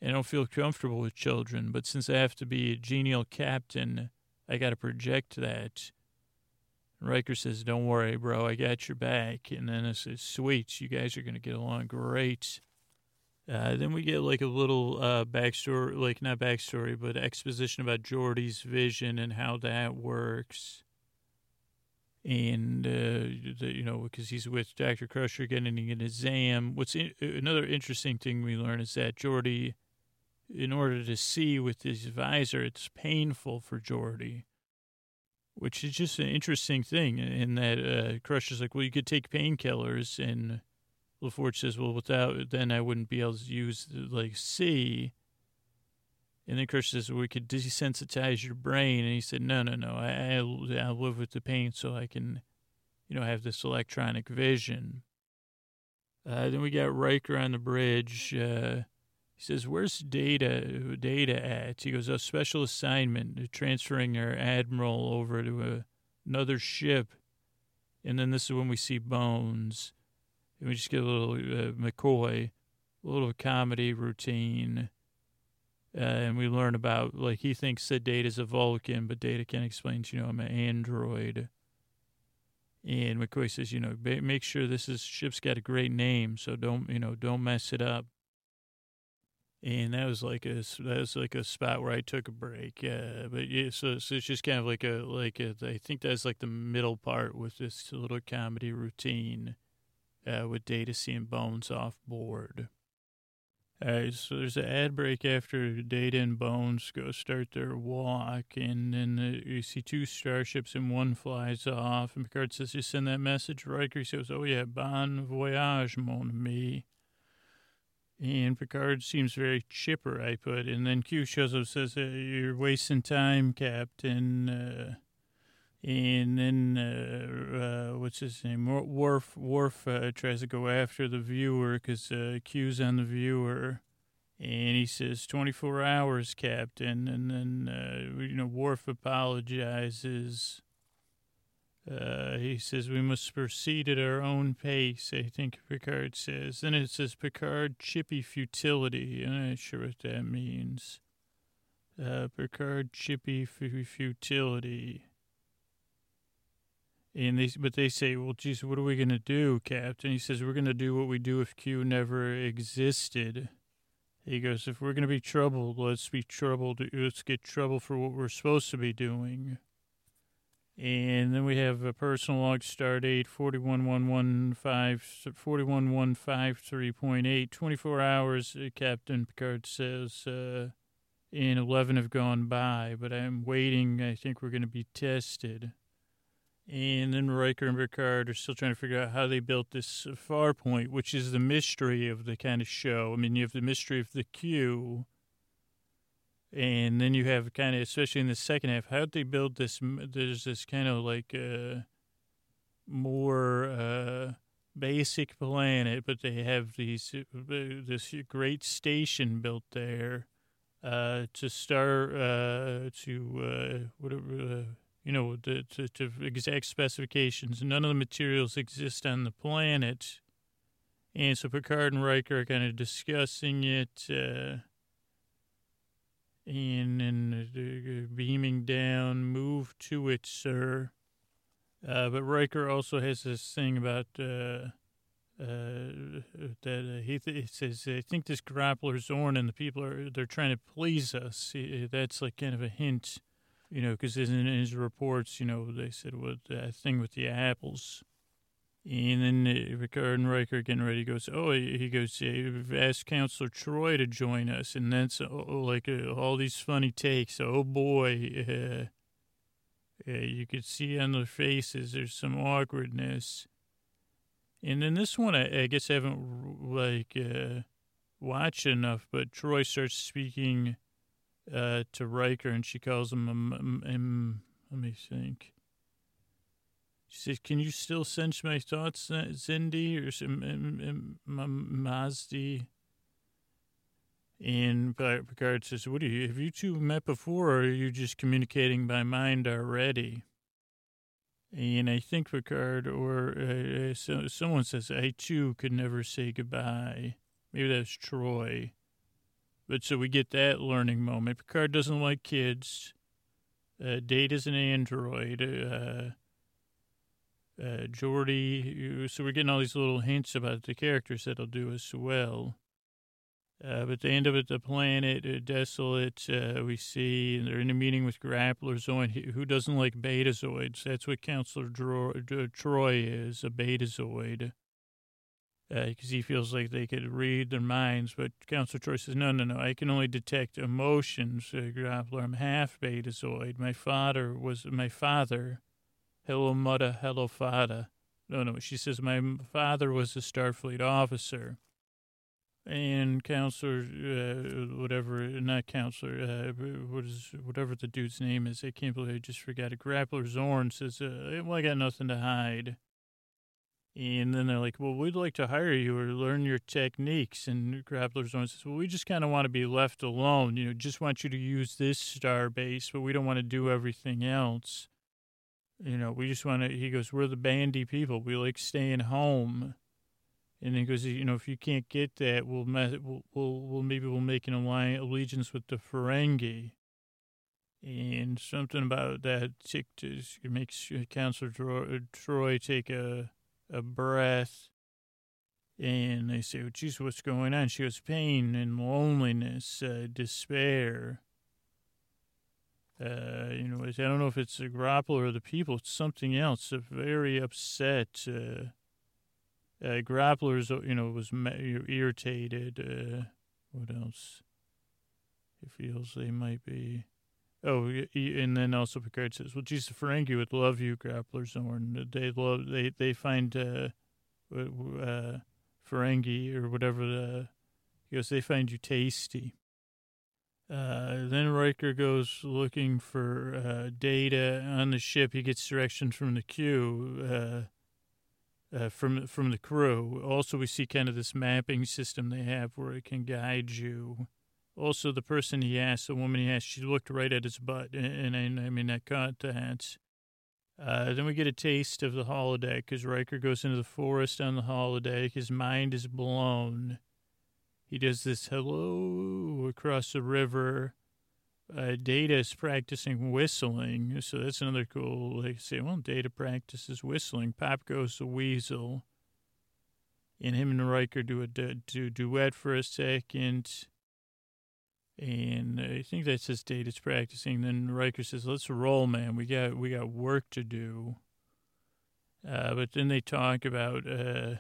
And I don't feel comfortable with children, but since I have to be a genial captain, I got to project that. Riker says, Don't worry, bro, I got your back. And then I says, Sweet, you guys are going to get along great. Uh, then we get like a little uh, backstory, like not backstory, but exposition about Geordi's vision and how that works. And, uh, the, you know, because he's with Dr. Crusher getting an exam. What's in, another interesting thing we learn is that Geordi, in order to see with his visor, it's painful for Geordi which is just an interesting thing. In that uh, Crusher's like, well, you could take painkillers, and LaForge says, well, without then I wouldn't be able to use like C. And then Crusher says, well, we could desensitize your brain, and he said, no, no, no, I I live with the pain so I can, you know, have this electronic vision. Uh, then we got Riker on the bridge. Uh, he says, "Where's Data? Data at?" He goes, "A special assignment, transferring our admiral over to a, another ship." And then this is when we see Bones, and we just get a little uh, McCoy, a little comedy routine, uh, and we learn about like he thinks that Data's a Vulcan, but Data can explain, you know, I'm an android. And McCoy says, you know, make sure this is ship's got a great name, so don't you know, don't mess it up and that was like a that was like a spot where I took a break. Uh, but yeah, so, so it's just kind of like a like a, I think that's like the middle part with this little comedy routine uh, with Data seeing Bones off board. So there's an ad break after Data and Bones go start their walk, and then the, you see two starships and one flies off. And Picard says, "You send that message." Riker says, "Oh yeah, bon voyage, mon ami." And Picard seems very chipper, I put. And then Q shows up says, You're wasting time, Captain. Uh, and then, uh, uh what's his name? Worf, Worf uh, tries to go after the viewer because uh, Q's on the viewer. And he says, 24 hours, Captain. And then, you know, Worf apologizes. Uh, he says we must proceed at our own pace. I think Picard says. Then it says Picard chippy futility. I'm not sure what that means. Uh, Picard chippy f- futility. And they, but they say, well, geez, what are we gonna do, Captain? He says we're gonna do what we do if Q never existed. He goes, if we're gonna be troubled, let's be troubled. Let's get trouble for what we're supposed to be doing. And then we have a personal log stardate 41115 41153.8 24 hours uh, Captain Picard says uh, and 11 have gone by but I'm waiting. I think we're going to be tested. And then Riker and Picard are still trying to figure out how they built this Farpoint which is the mystery of the kind of show. I mean you have the mystery of the Q and then you have kind of, especially in the second half, how they build this? There's this kind of like uh, more uh, basic planet, but they have these uh, this great station built there uh, to start uh, to uh, whatever you know the, to, to exact specifications. None of the materials exist on the planet, and so Picard and Riker are kind of discussing it and then uh, beaming down, move to it, sir. Uh, but Riker also has this thing about uh, uh that uh, he, th- he, says, I think this grappler Zorn and the people are they're trying to please us. That's like kind of a hint, you know, because in his reports, you know, they said what that thing with the apples. And then uh, and Riker getting ready goes, oh, he goes, asked Counselor Troi to join us. And that's oh, oh, like uh, all these funny takes. Oh, boy. Uh, uh, you could see on their faces there's some awkwardness. And then this one, I, I guess I haven't like uh, watched enough, but Troi starts speaking uh, to Riker and she calls him, um, um, um, let me think. She says, "Can you still sense my thoughts, Xindi or Mazdi?" And Picard says, "What do you? Have you two met before, or are you just communicating by mind already?" And I think Picard or uh, so, someone says, "I too could never say goodbye." Maybe that's Troi. But so we get that learning moment. Picard doesn't like kids. Uh, Data's an android. Uh, uh. So we're getting all these little hints about the characters that'll do as well. Uh, but the end of it, the planet uh, desolate. Uh, we see they're in a meeting with Grappler Zoid. Who doesn't like Betazoids? That's what Counselor Dro- D- Troi is, a Betazoid. Because uh, he feels like they could read their minds, but Counselor Troi says, "No, no, no. I can only detect emotions." Uh, Grappler, I'm half Betazoid. My father was my father Hello, mother. Hello, father. No, no. She says, My father was a Starfleet officer. And counselor, uh, whatever, not counselor, uh, what is, whatever the dude's name is, I can't believe I just forgot it. Grappler Zorn says, uh, Well, I got nothing to hide. And then they're like, well, we'd like to hire you or learn your techniques. And Grappler's Zone says, well, we just kind of want to be left alone. You know, just want you to use this star base, but we don't want to do everything else. You know, we just want to, he goes, we're the Bandi people. We like staying home. And he goes, you know, if you can't get that, we'll, we'll, we'll, we'll maybe we'll make an alliance, allegiance with the Ferengi. And something about that it makes Counselor Troi take a, a breath. And they say, well, geez, what's going on? She goes, pain and loneliness, uh, despair. Uh, you know, I don't know if it's the grappler or the people. It's something else. Very upset. Uh, uh, grapplers, you know, was irritated. Uh, what else? He feels they might be. Oh, and then also Picard says, "Well, Jesus, Ferengi would love you, Grappler Zorn. They love they they find uh, uh, Ferengi or whatever the he goes. They find you tasty." Uh, then Riker goes looking for uh, data on the ship. He gets directions from the Q, uh, uh, from from the crew. Also, we see kind of this mapping system they have where it can guide you also, the person he asked, the woman he asked, she looked right at his butt, and, and, I mean, that caught that. Uh, then we get a taste of the holodeck because Riker goes into the forest on the holodeck. His mind is blown. He does this hello across the river. Uh, Data is practicing whistling, so that's another cool. They say, well, Data practices whistling. Pop goes the weasel, and him and Riker do a do duet for a second. And I think that says Data's practicing. Then Riker says, "Let's roll, man. We got we got work to do." Uh, but then they talk about uh,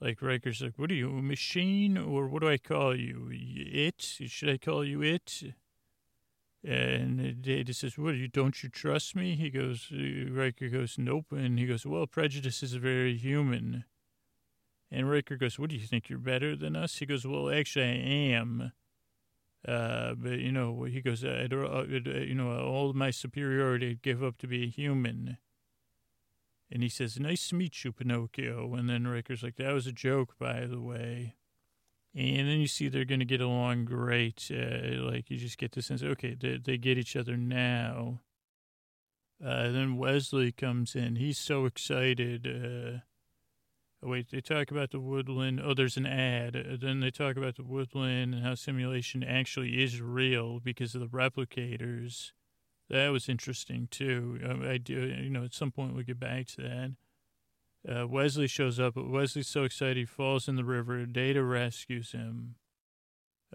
like Riker's like, "What are you, a machine, or what do I call you? It? Should I call you it?" And Data says, "What? Do you don't you trust me?" He goes. Riker goes, "Nope." And he goes, "Well, prejudice is very human." And Riker goes, "What do you think? You're better than us?" He goes, "Well, actually, I am." Uh, but you know, he goes, I'd, uh, you know, all my superiority I'd give up to be a human. And he says, "Nice to meet you, Pinocchio." And then Riker's like, "That was a joke, by the way." And then you see they're going to get along great. Uh, like you just get the sense, okay, they, they get each other now. Uh, then Wesley comes in. He's so excited. Uh, Oh, wait, they talk about the woodland. Oh, there's an ad. Uh, then they talk about the woodland and how simulation actually is real because of the replicators. That was interesting too. Um, I do, you know, at some point we'll get back to that. Uh, Wesley shows up, but Wesley's so excited he falls in the river. Data rescues him.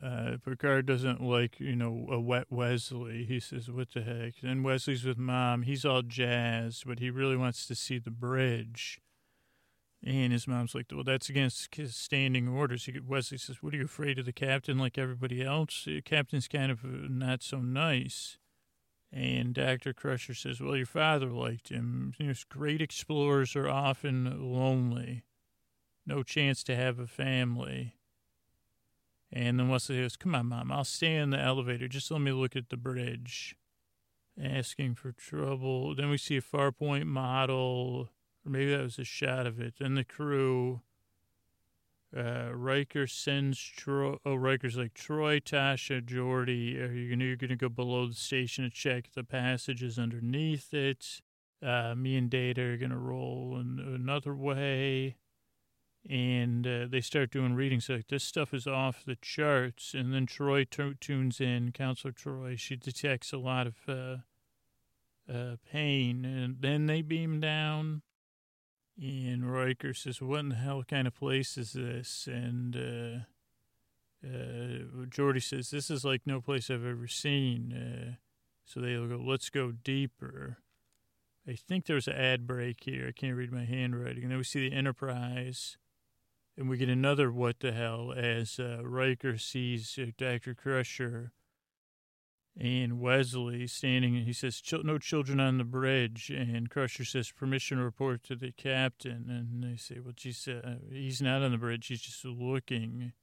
Uh, Picard doesn't like, you know, a wet Wesley. He says, what the heck? Then Wesley's with mom. He's all jazzed, but he really wants to see the bridge. And his mom's like, well, that's against his standing orders. He, Wesley says, what are you afraid of the captain like everybody else? The captain's kind of uh, not so nice. And Dr. Crusher says, well, your father liked him. You know, great explorers are often lonely. No chance to have a family. And then Wesley goes, come on, Mom, I'll stay in the elevator. Just let me look at the bridge. Asking for trouble. Then we see a Farpoint model or maybe that was a shot of it. Then the crew, uh, Riker sends Troi. Oh, Riker's like Troi, Tasha, Geordi. Are you gonna you're gonna go below the station to check the passages underneath it? Uh, me and Data are gonna roll in another way, and uh, they start doing readings like this stuff is off the charts. And then Troi t- tunes in, Counselor Troi. She detects a lot of uh, uh, pain, and then they beam down and Riker says, "What in the hell kind of place is this?" And uh, uh, Geordi says, "This is like no place I've ever seen." Uh, so they'll go, "Let's go deeper." I think there's an ad break here. I can't read my handwriting. And then we see the Enterprise, and we get another "What the hell?" as uh, Riker sees uh, Doctor Crusher and Wesley standing, he says, no children on the bridge. And Crusher says, permission to report to the captain. And they say, well, geez, uh, he's not on the bridge. He's just looking.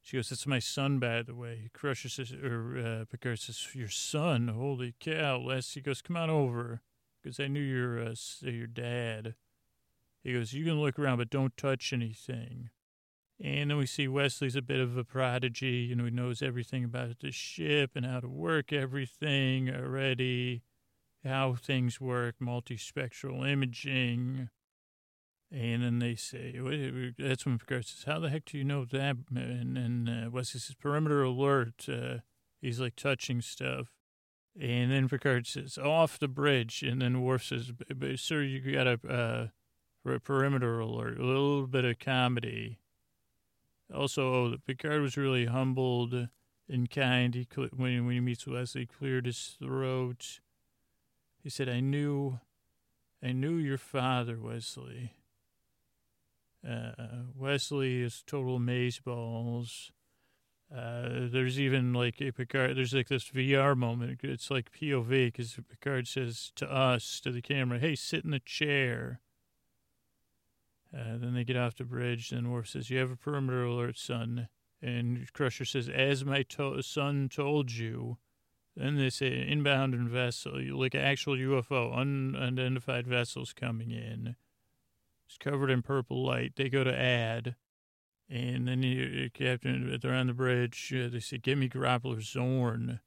She goes, that's my son, by the way. Crusher says, or uh, Picard says, your son? Holy cow. Leslie goes, come on over. Because I knew you're uh, your dad. He goes, You can look around, but don't touch anything. And then we see Wesley's a bit of a prodigy. You know, he knows everything about the ship and how to work everything already, how things work, multispectral imaging. And then they say, that's when Picard says, How the heck do you know that? And, and uh, Wesley says, Perimeter alert. Uh, he's like touching stuff. And then Picard says, Off the bridge. And then Worf says, Sir, you got a uh, perimeter alert. A little bit of comedy. Also, Picard was really humbled and kind. He when when he meets Wesley, cleared his throat. He said, "I knew, I knew your father, Wesley." Uh, Wesley is total amazeballs. Uh, there's even like a Picard. There's like this VR moment. It's like POV because Picard says to us, to the camera, "Hey, sit in the chair." Uh, then they get off the bridge, and Worf says, "You have a perimeter alert, son." And Crusher says, "As my to- son told you." Then they say, "Inbound and vessel, like actual UFO, unidentified vessels coming in." It's covered in purple light. They go to add, and then you, Captain, they're on the bridge. Uh, they say, "Give me Grappler Zorn."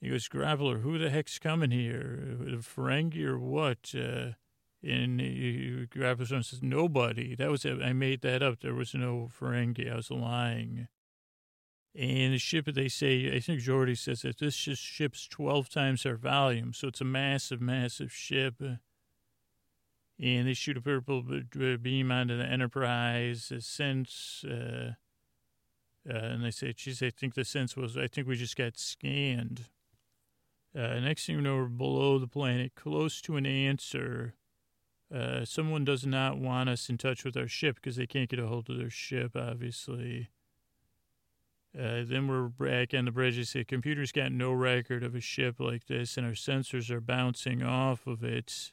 He goes, "Grappler, who the heck's coming here? Ferengi or what?" Uh, and and says, "Nobody." That was. I made that up. There was no Ferengi. I was lying. And the ship, they say, I think Geordi says that this just ship's twelve times our volume, so it's a massive, massive ship. And they shoot a purple beam onto the Enterprise. Sense, uh, uh, and they say, "Geez, I think the sense was. I think we just got scanned." Uh, next thing you know, we're below the planet, close to an answer uh, someone does not want us in touch with our ship because they can't get a hold of their ship, obviously. Uh, then we're back on the bridge. They say computer's got no record of a ship like this, and our sensors are bouncing off of it.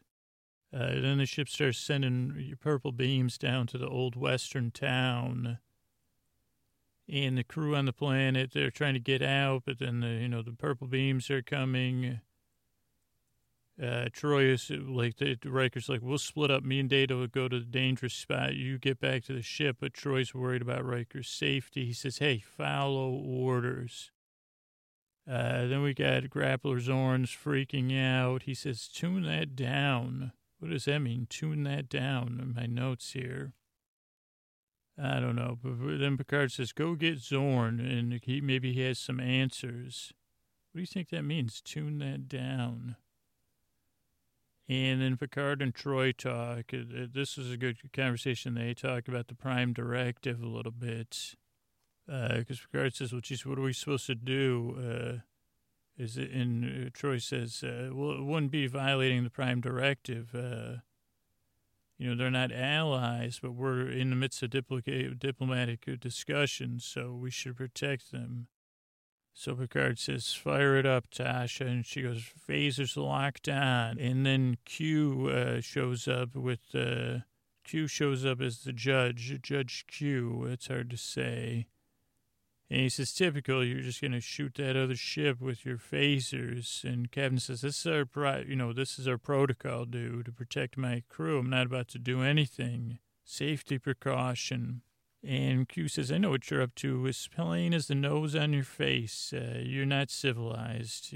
Uh, then the ship starts sending your purple beams down to the old western town. And the crew on the planet, they're trying to get out, but then the you know the purple beams are coming. Uh, Troi is like the Riker's like we'll split up. Me and Data will go to the dangerous spot. You get back to the ship, but Troi's worried about Riker's safety. He says, "Hey, follow orders." Uh, then we got Grappler Zorn's freaking out. He says, "Tune that down." What does that mean? Tune that down. In my notes here. I don't know. But then Picard says, "Go get Zorn," and he maybe he has some answers. What do you think that means? Tune that down. And then Picard and Troi talk. This is a good conversation. They talk about the Prime Directive a little bit. Because uh, Picard says, well, geez, what are we supposed to do? Uh, is it, and uh, Troi says, uh, well, it wouldn't be violating the Prime Directive. Uh, you know, they're not allies, but we're in the midst of diplomatic discussions, so we should protect them. So Picard says, fire it up, Tasha. And she goes, phasers locked on. And then Q uh, shows up with, uh, Q shows up as the judge, Judge Q. It's hard to say. And he says, typical, you're just going to shoot that other ship with your phasers. And Captain says, this is our, pri- you know, this is our protocol, dude, to protect my crew. I'm not about to do anything. Safety precaution. And Q says, I know what you're up to. As plain as the nose on your face. Uh, you're not civilized.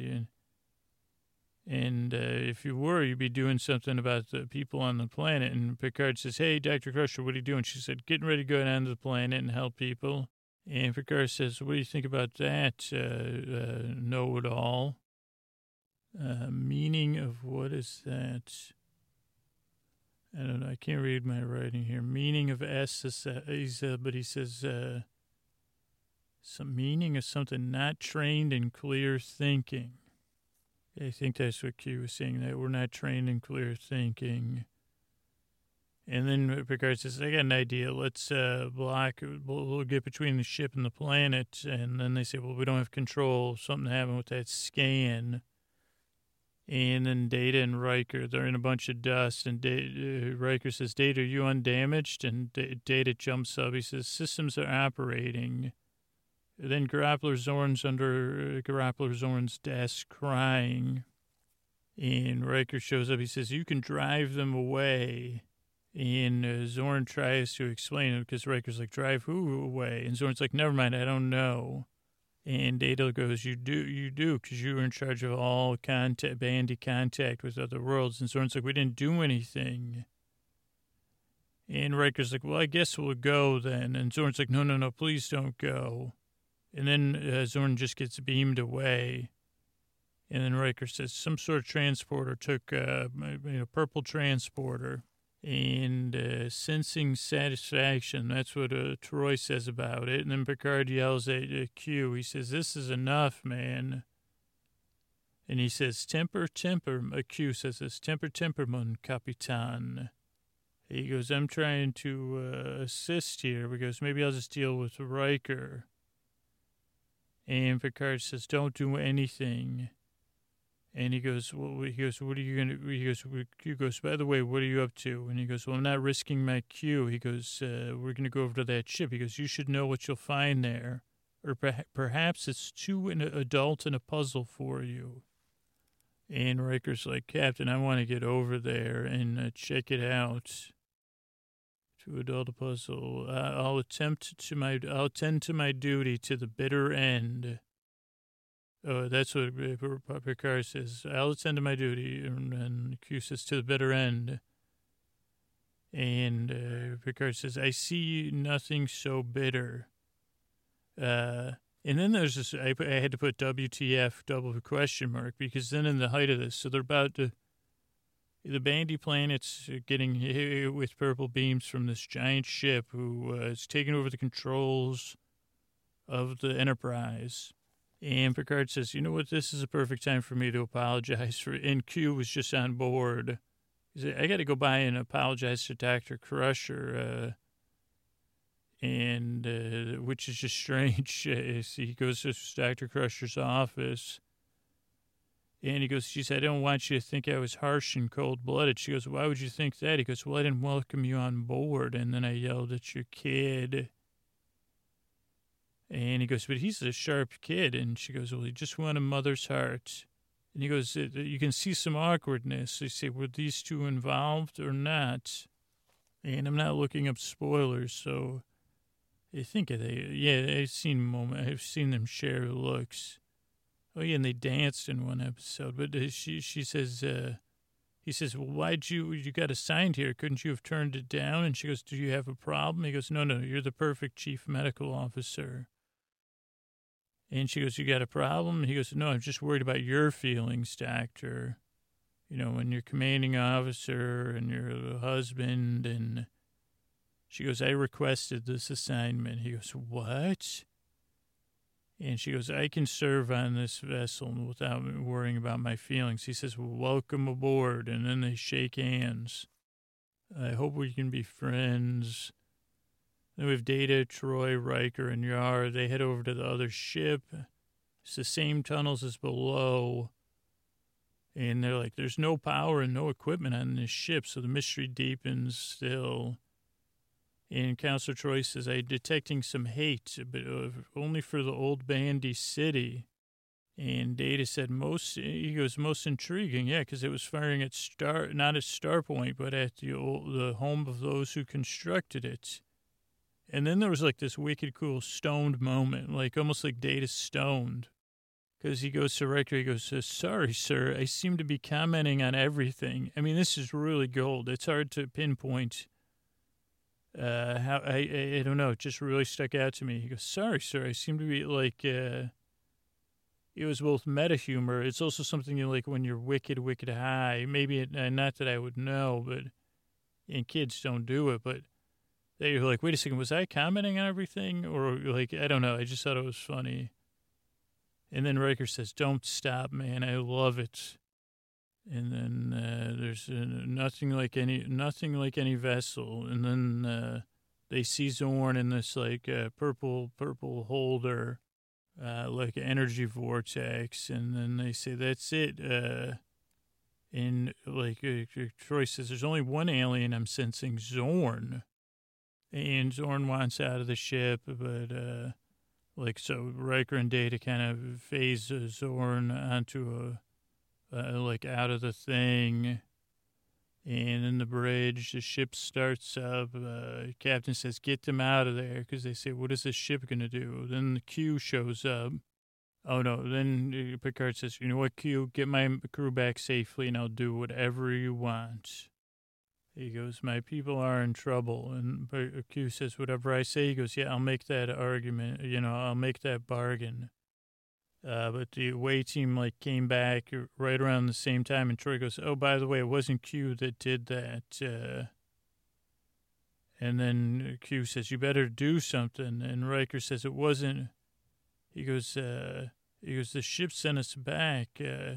And uh, if you were, you'd be doing something about the people on the planet. And Picard says, Hey, Dr. Crusher, what are you doing? She said, Getting ready to go down to the planet and help people. And Picard says, What do you think about that? Uh, uh know it all. Uh, meaning of what is that? I don't know. I can't read my writing here. Meaning of S uh, but he says uh, some meaning of something not trained in clear thinking. I think that's what Q was saying. That we're not trained in clear thinking. And then Picard says, "I got an idea. Let's uh, block. We'll, we'll, get between the ship and the planet." And then they say, "Well, we don't have control. Something happened with that scan." And then Data and Riker, they're in a bunch of dust. And uh, Riker says, Data, are you undamaged? And D- Data jumps up. He says, Systems are operating. And then Grappler Zorn's under uh, Grappler Zorn's desk crying. And Riker shows up. He says, You can drive them away. And uh, Zorn tries to explain it because Riker's like, drive who away? And Zorn's like, never mind, I don't know. And Data goes, you do, you do, because you were in charge of all contact, Bandi contact with other worlds. And Zorn's like, we didn't do anything. And Riker's like, well, I guess we'll go then. And Zorn's like, no, no, no, please don't go. And then uh, Zorn just gets beamed away. And then Riker says some sort of transporter took a uh, you know, purple transporter and uh, sensing satisfaction. That's what uh, Troi says about it. And then Picard yells at uh, Q. He says, "This is enough, man." And he says, "Temper, temper." Uh, Q says, "This temper, temper, mon capitan." He goes, "I'm trying to uh, assist here because maybe I'll just deal with Riker." And Picard says, "Don't do anything." And he goes, well, he goes, what are you going to, he goes, Q goes, by the way, what are you up to? And he goes, well, I'm not risking my cue. He goes, uh, we're going to go over to that ship. He goes, you should know what you'll find there. Or per- perhaps it's too an adult and a puzzle for you. And Riker's like, Captain, I want to get over there and uh, check it out. To adult a puzzle. Uh, I'll attempt to my, I'll attend to my duty to the bitter end. Oh, that's what Picard says. I'll attend to my duty, and, and Q says to the bitter end. And uh, Picard says, "I see nothing so bitter." Uh, and then there's this. I, I had to put WTF double question mark because then in the height of this, so they're about to. The Bandi planet's getting hit with purple beams from this giant ship who uh, is taking over the controls of the Enterprise and Picard says, "You know what? This is a perfect time for me to apologize for." And Q was just on board. He said, "I got to go by and apologize to Doctor Crusher," uh, and uh, which is just strange. he goes to Doctor Crusher's office, and he goes, "She said, I don't want you to think I was harsh and cold blooded." She goes, "Why would you think that?" He goes, "Well, I didn't welcome you on board, and then I yelled at your kid." And he goes, but he's a sharp kid. And she goes, well, he just won a mother's heart. And he goes, you can see some awkwardness. They say, were these two involved or not? And I'm not looking up spoilers, so I think they, yeah, I've seen moment, I've seen them share looks. Oh yeah, and they danced in one episode. But she she says, uh, he says, well, why'd you you got assigned here? Couldn't you have turned it down? And she goes, do you have a problem? He goes, no, no, you're the perfect chief medical officer. And she goes, You got a problem? And he goes, No, I'm just worried about your feelings, doctor. You know, when you're commanding officer and you're a husband. And she goes, I requested this assignment. He goes, What? And she goes, I can serve on this vessel without worrying about my feelings. He says, Welcome aboard. And then they shake hands. I hope we can be friends. Then we have Data, Troi, Riker, and Yar. They head over to the other ship. It's the same tunnels as below. And they're like, there's no power and no equipment on this ship, so the mystery deepens still. And Counselor Troi says, I'm detecting some hate, but uh, only for the old Bandi City. And Data said, most, he goes, most intriguing, yeah, because it was firing at Star, not at Starpoint, but at the, old, the home of those who constructed it. And then there was like this wicked cool stoned moment, like almost like Data stoned. Because he goes to Riker, he goes, Sorry, sir, I seem to be commenting on everything. I mean, this is really gold. It's hard to pinpoint uh, how, I, I, I don't know, it just really stuck out to me. He goes, Sorry, sir, I seem to be like, uh, it was both meta humor. It's also something you like when you're wicked, wicked high. Maybe, it, uh, not that I would know, but, and kids don't do it, but they were like, wait a second, was I commenting on everything? Or like, I don't know. I just thought it was funny. And then Riker says, don't stop, man. I love it. And then uh, there's uh, nothing like any nothing like any vessel. And then uh, they see Zorn in this like uh, purple purple holder, uh, like energy vortex. And then they say, that's it. Uh, and like Troi says, there's only one alien I'm sensing, Zorn and Zorn wants out of the ship, but uh, like so, Riker and Data kind of phase Zorn onto a uh, like out of the thing, And in the bridge, the ship starts up. Uh, captain says, "Get them out of there," because they say, "What is this ship gonna do?" Then the Q shows up. Oh no! Then uh, Picard says, "You know what, Q? Get my crew back safely, and I'll do whatever you want." He goes, "My people are in trouble," and Q says, "Whatever I say." He goes, "Yeah, I'll make that argument. You know, I'll make that bargain." Uh, but the away team like came back right around the same time, and Troi goes, "Oh, by the way, it wasn't Q that did that." Uh, and then Q says, "You better do something." And Riker says, "It wasn't." He goes, uh, "He goes, the ship sent us back." Uh,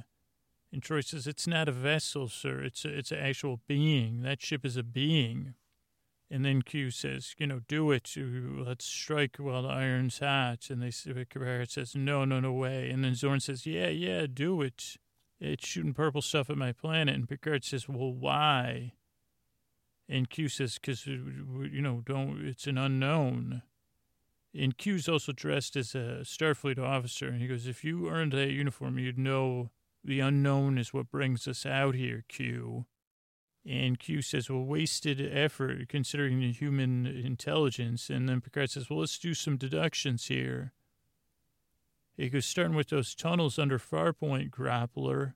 and Troi says, "It's not a vessel, sir. It's a, it's an actual being. That ship is a being." And then Q says, you know, do it. Let's strike while the iron's hot. And they Picard says, no, no, no way. And then Zorn says, yeah, yeah, do it. It's shooting purple stuff at my planet. And Picard says, well, why? And Q says, because, uh, you know, don't, it's an unknown. And Q's also dressed as a Starfleet officer. And he goes, if you earned that uniform, you'd know the unknown is what brings us out here, Q. And Q says, well, wasted effort considering the human intelligence. And then Picard says, well, let's do some deductions here. He goes, starting with those tunnels under Farpoint, Groppler.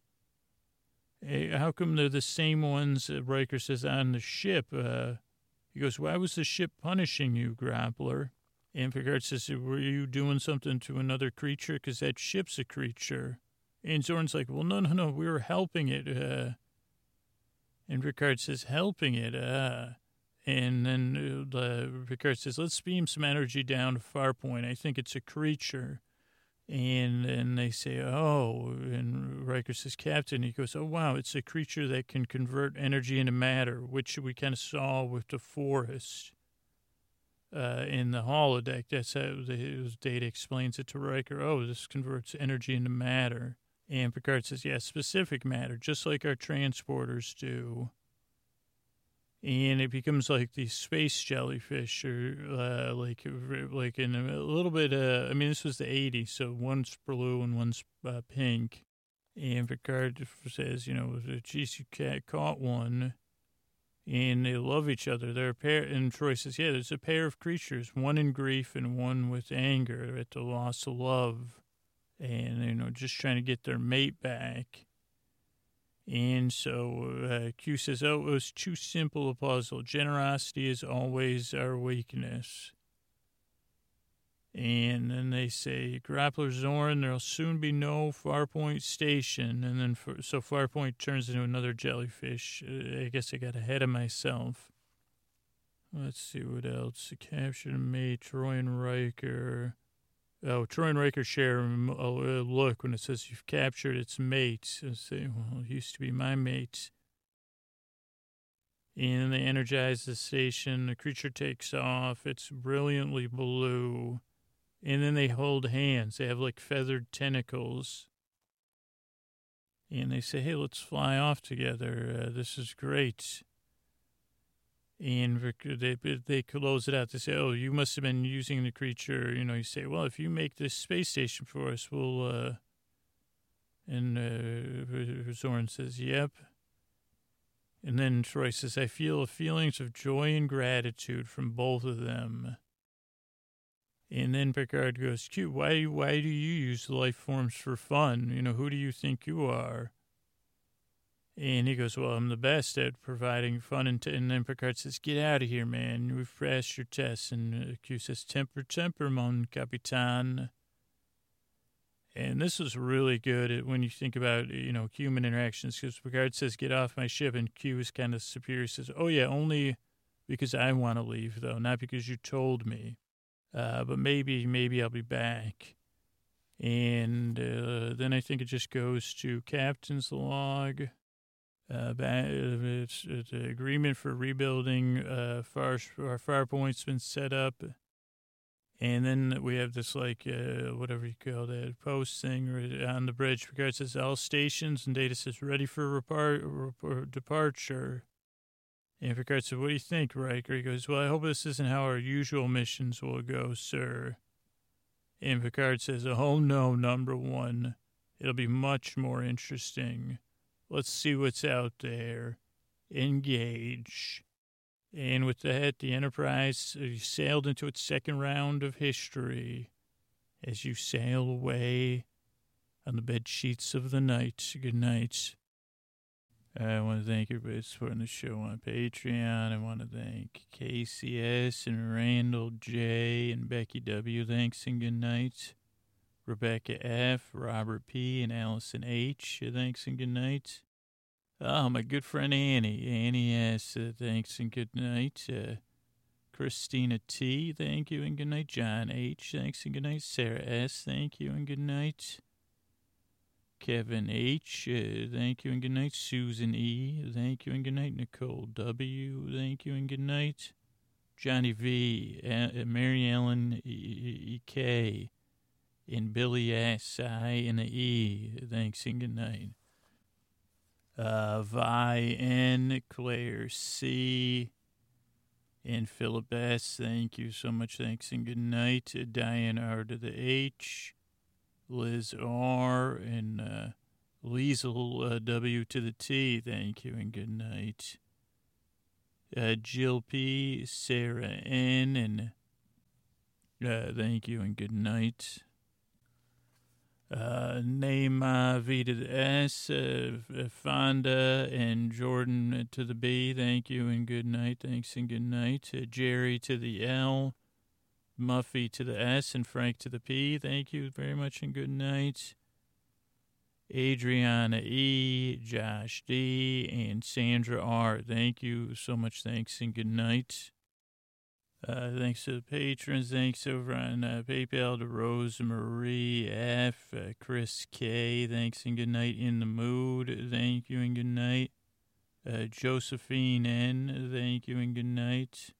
Hey, how come they're the same ones, Riker says, on the ship? Uh, he goes, why was the ship punishing you, Groppler? And Picard says, were you doing something to another creature? Because that ship's a creature. And Zorn's like, well, no, no, no, we were helping it. Uh, and Picard says, helping it. Uh. And then uh, Picard says, let's beam some energy down to Farpoint. I think it's a creature. And then they say, oh, and Riker says, Captain. He goes, oh, wow, it's a creature that can convert energy into matter, which we kind of saw with the forest uh, in the holodeck. That's how the data explains it to Riker. Oh, this converts energy into matter. And Picard says, yeah, specific matter, just like our transporters do. And it becomes like these space jellyfish, or uh, like like in a little bit. Uh, I mean, this was the '80s, so one's blue and one's uh, pink. And Picard says, you know, geez, you cat caught one, and they love each other. They're a pair. And Troi says, yeah, there's a pair of creatures, one in grief and one with anger at the loss of love and you know just trying to get their mate back. And so uh, Q says, "Oh, it was too simple a puzzle. Generosity is always our weakness." And then they say, "Groppler Zorn, there'll soon be no Farpoint station." And then for, so Farpoint turns into another jellyfish. Uh, I guess I got ahead of myself. Let's see what else. Captured mate, Troi and Riker. Oh, and Riker share a look when it says you've captured its mate. I say, well, it used to be my mate. And they energize the station. The creature takes off. It's brilliantly blue. And then they hold hands. They have like feathered tentacles. And they say, hey, let's fly off together. Uh, this is great and they they close it out. They say, "Oh, you must have been using the creature." You know, you say, "Well, if you make this space station for us, we'll." Uh, and uh, Zorn says, "Yep." And then Troi says, "I feel feelings of joy and gratitude from both of them." And then Picard goes, "Q, why why do you use life forms for fun? You know, who do you think you are?" And he goes, Well, I'm the best at providing fun. And, t-. and then Picard says, Get out of here, man. We've passed your tests. And Q says, Temper, temper, mon capitan. And this was really good when you think about, you know, human interactions. Because Picard says, Get off my ship. And Q is kind of superior. Says, Oh, yeah, only because I want to leave, though, not because you told me. Uh, but maybe, maybe I'll be back. And uh, then I think it just goes to Captain's log. Uh, it's, it's an agreement for rebuilding uh, our fire point's been set up, and then we have this like uh, whatever you call that post thing on the bridge. Picard says all stations and Data says ready for departure. And Picard says, "What do you think, Riker?" He goes, "Well, I hope this isn't how our usual missions will go, sir." And Picard says, "Oh no, number one, it'll be much more interesting." Let's see what's out there. engage. And with that, the Enterprise uh, sailed into its second round of history as you sail away on the bed sheets of the night. Good night. I want to thank everybody supporting the show on Patreon. I want to thank KCS and Randall J and Becky W. Thanks and good night. Rebecca F., Robert P., and Allison H. Thanks and good night. Oh, my good friend Annie. Annie S. Uh, thanks and good night. Uh, Christina T. Thank you and good night. John H. Thanks and good night. Sarah S. Thank you and good night. Kevin H. Uh, thank you and good night. Susan E. Thank you and good night. Nicole W. Thank you and good night. Johnny V. Uh, Mary Ellen E. K. And Billy S. I and E, Thanks and good night. Uh, Vi N. Claire C. And Philip S. Thank you so much. Thanks and good night. Diane R. to the H. Liz R. and uh, uh, W to the T. Thank you and good night. Uh, Jill P. Sarah N. and uh, thank you and good night. Uh, uh, V to the S, uh, Fonda and Jordan to the B. Thank you and good night. Thanks and good night. Uh, Jerry to the L. Muffy to the S and Frank to the P. Thank you very much and good night. Adriana E, Josh D, and Sandra R. Thank you so much. Thanks and good night. Uh, thanks to the patrons. Thanks over on uh, PayPal to Rosemarie F, uh, Chris K. Thanks and good night. In the mood. Thank you and good night. Uh, Josephine N. Thank you and good night.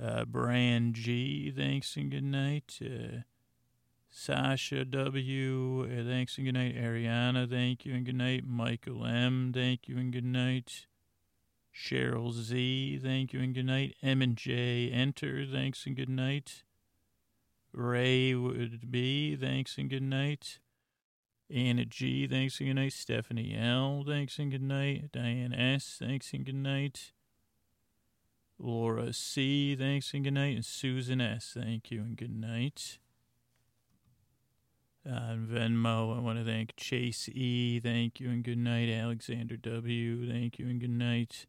Uh, Brand G, thanks and good night. Uh, Sasha W, thanks and good night. Ariana, thank you and good night. Michael M, thank you and good night. Cheryl Z, thank you and good night. M and J, enter, thanks and good night. Ray would be, thanks and good night. Anna G, thanks and good night. Stephanie L, thanks and good night. Diane S, thanks and good night. Laura C., thanks and good night. And Susan S., thank you and good night. Uh, Venmo, I want to thank Chase E., thank you and good night. Alexander W., thank you and good night.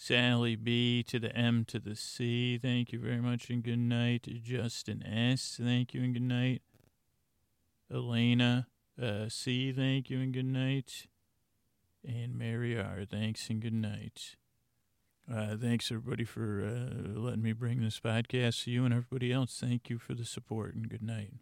Sally B. to the M to the C, thank you very much and good night. Justin S., thank you and good night. Elena uh, C., thank you and good night. And Mary R., thanks and good night. Uh, thanks, everybody, for uh, letting me bring this podcast to you and everybody else. Thank you for the support and good night.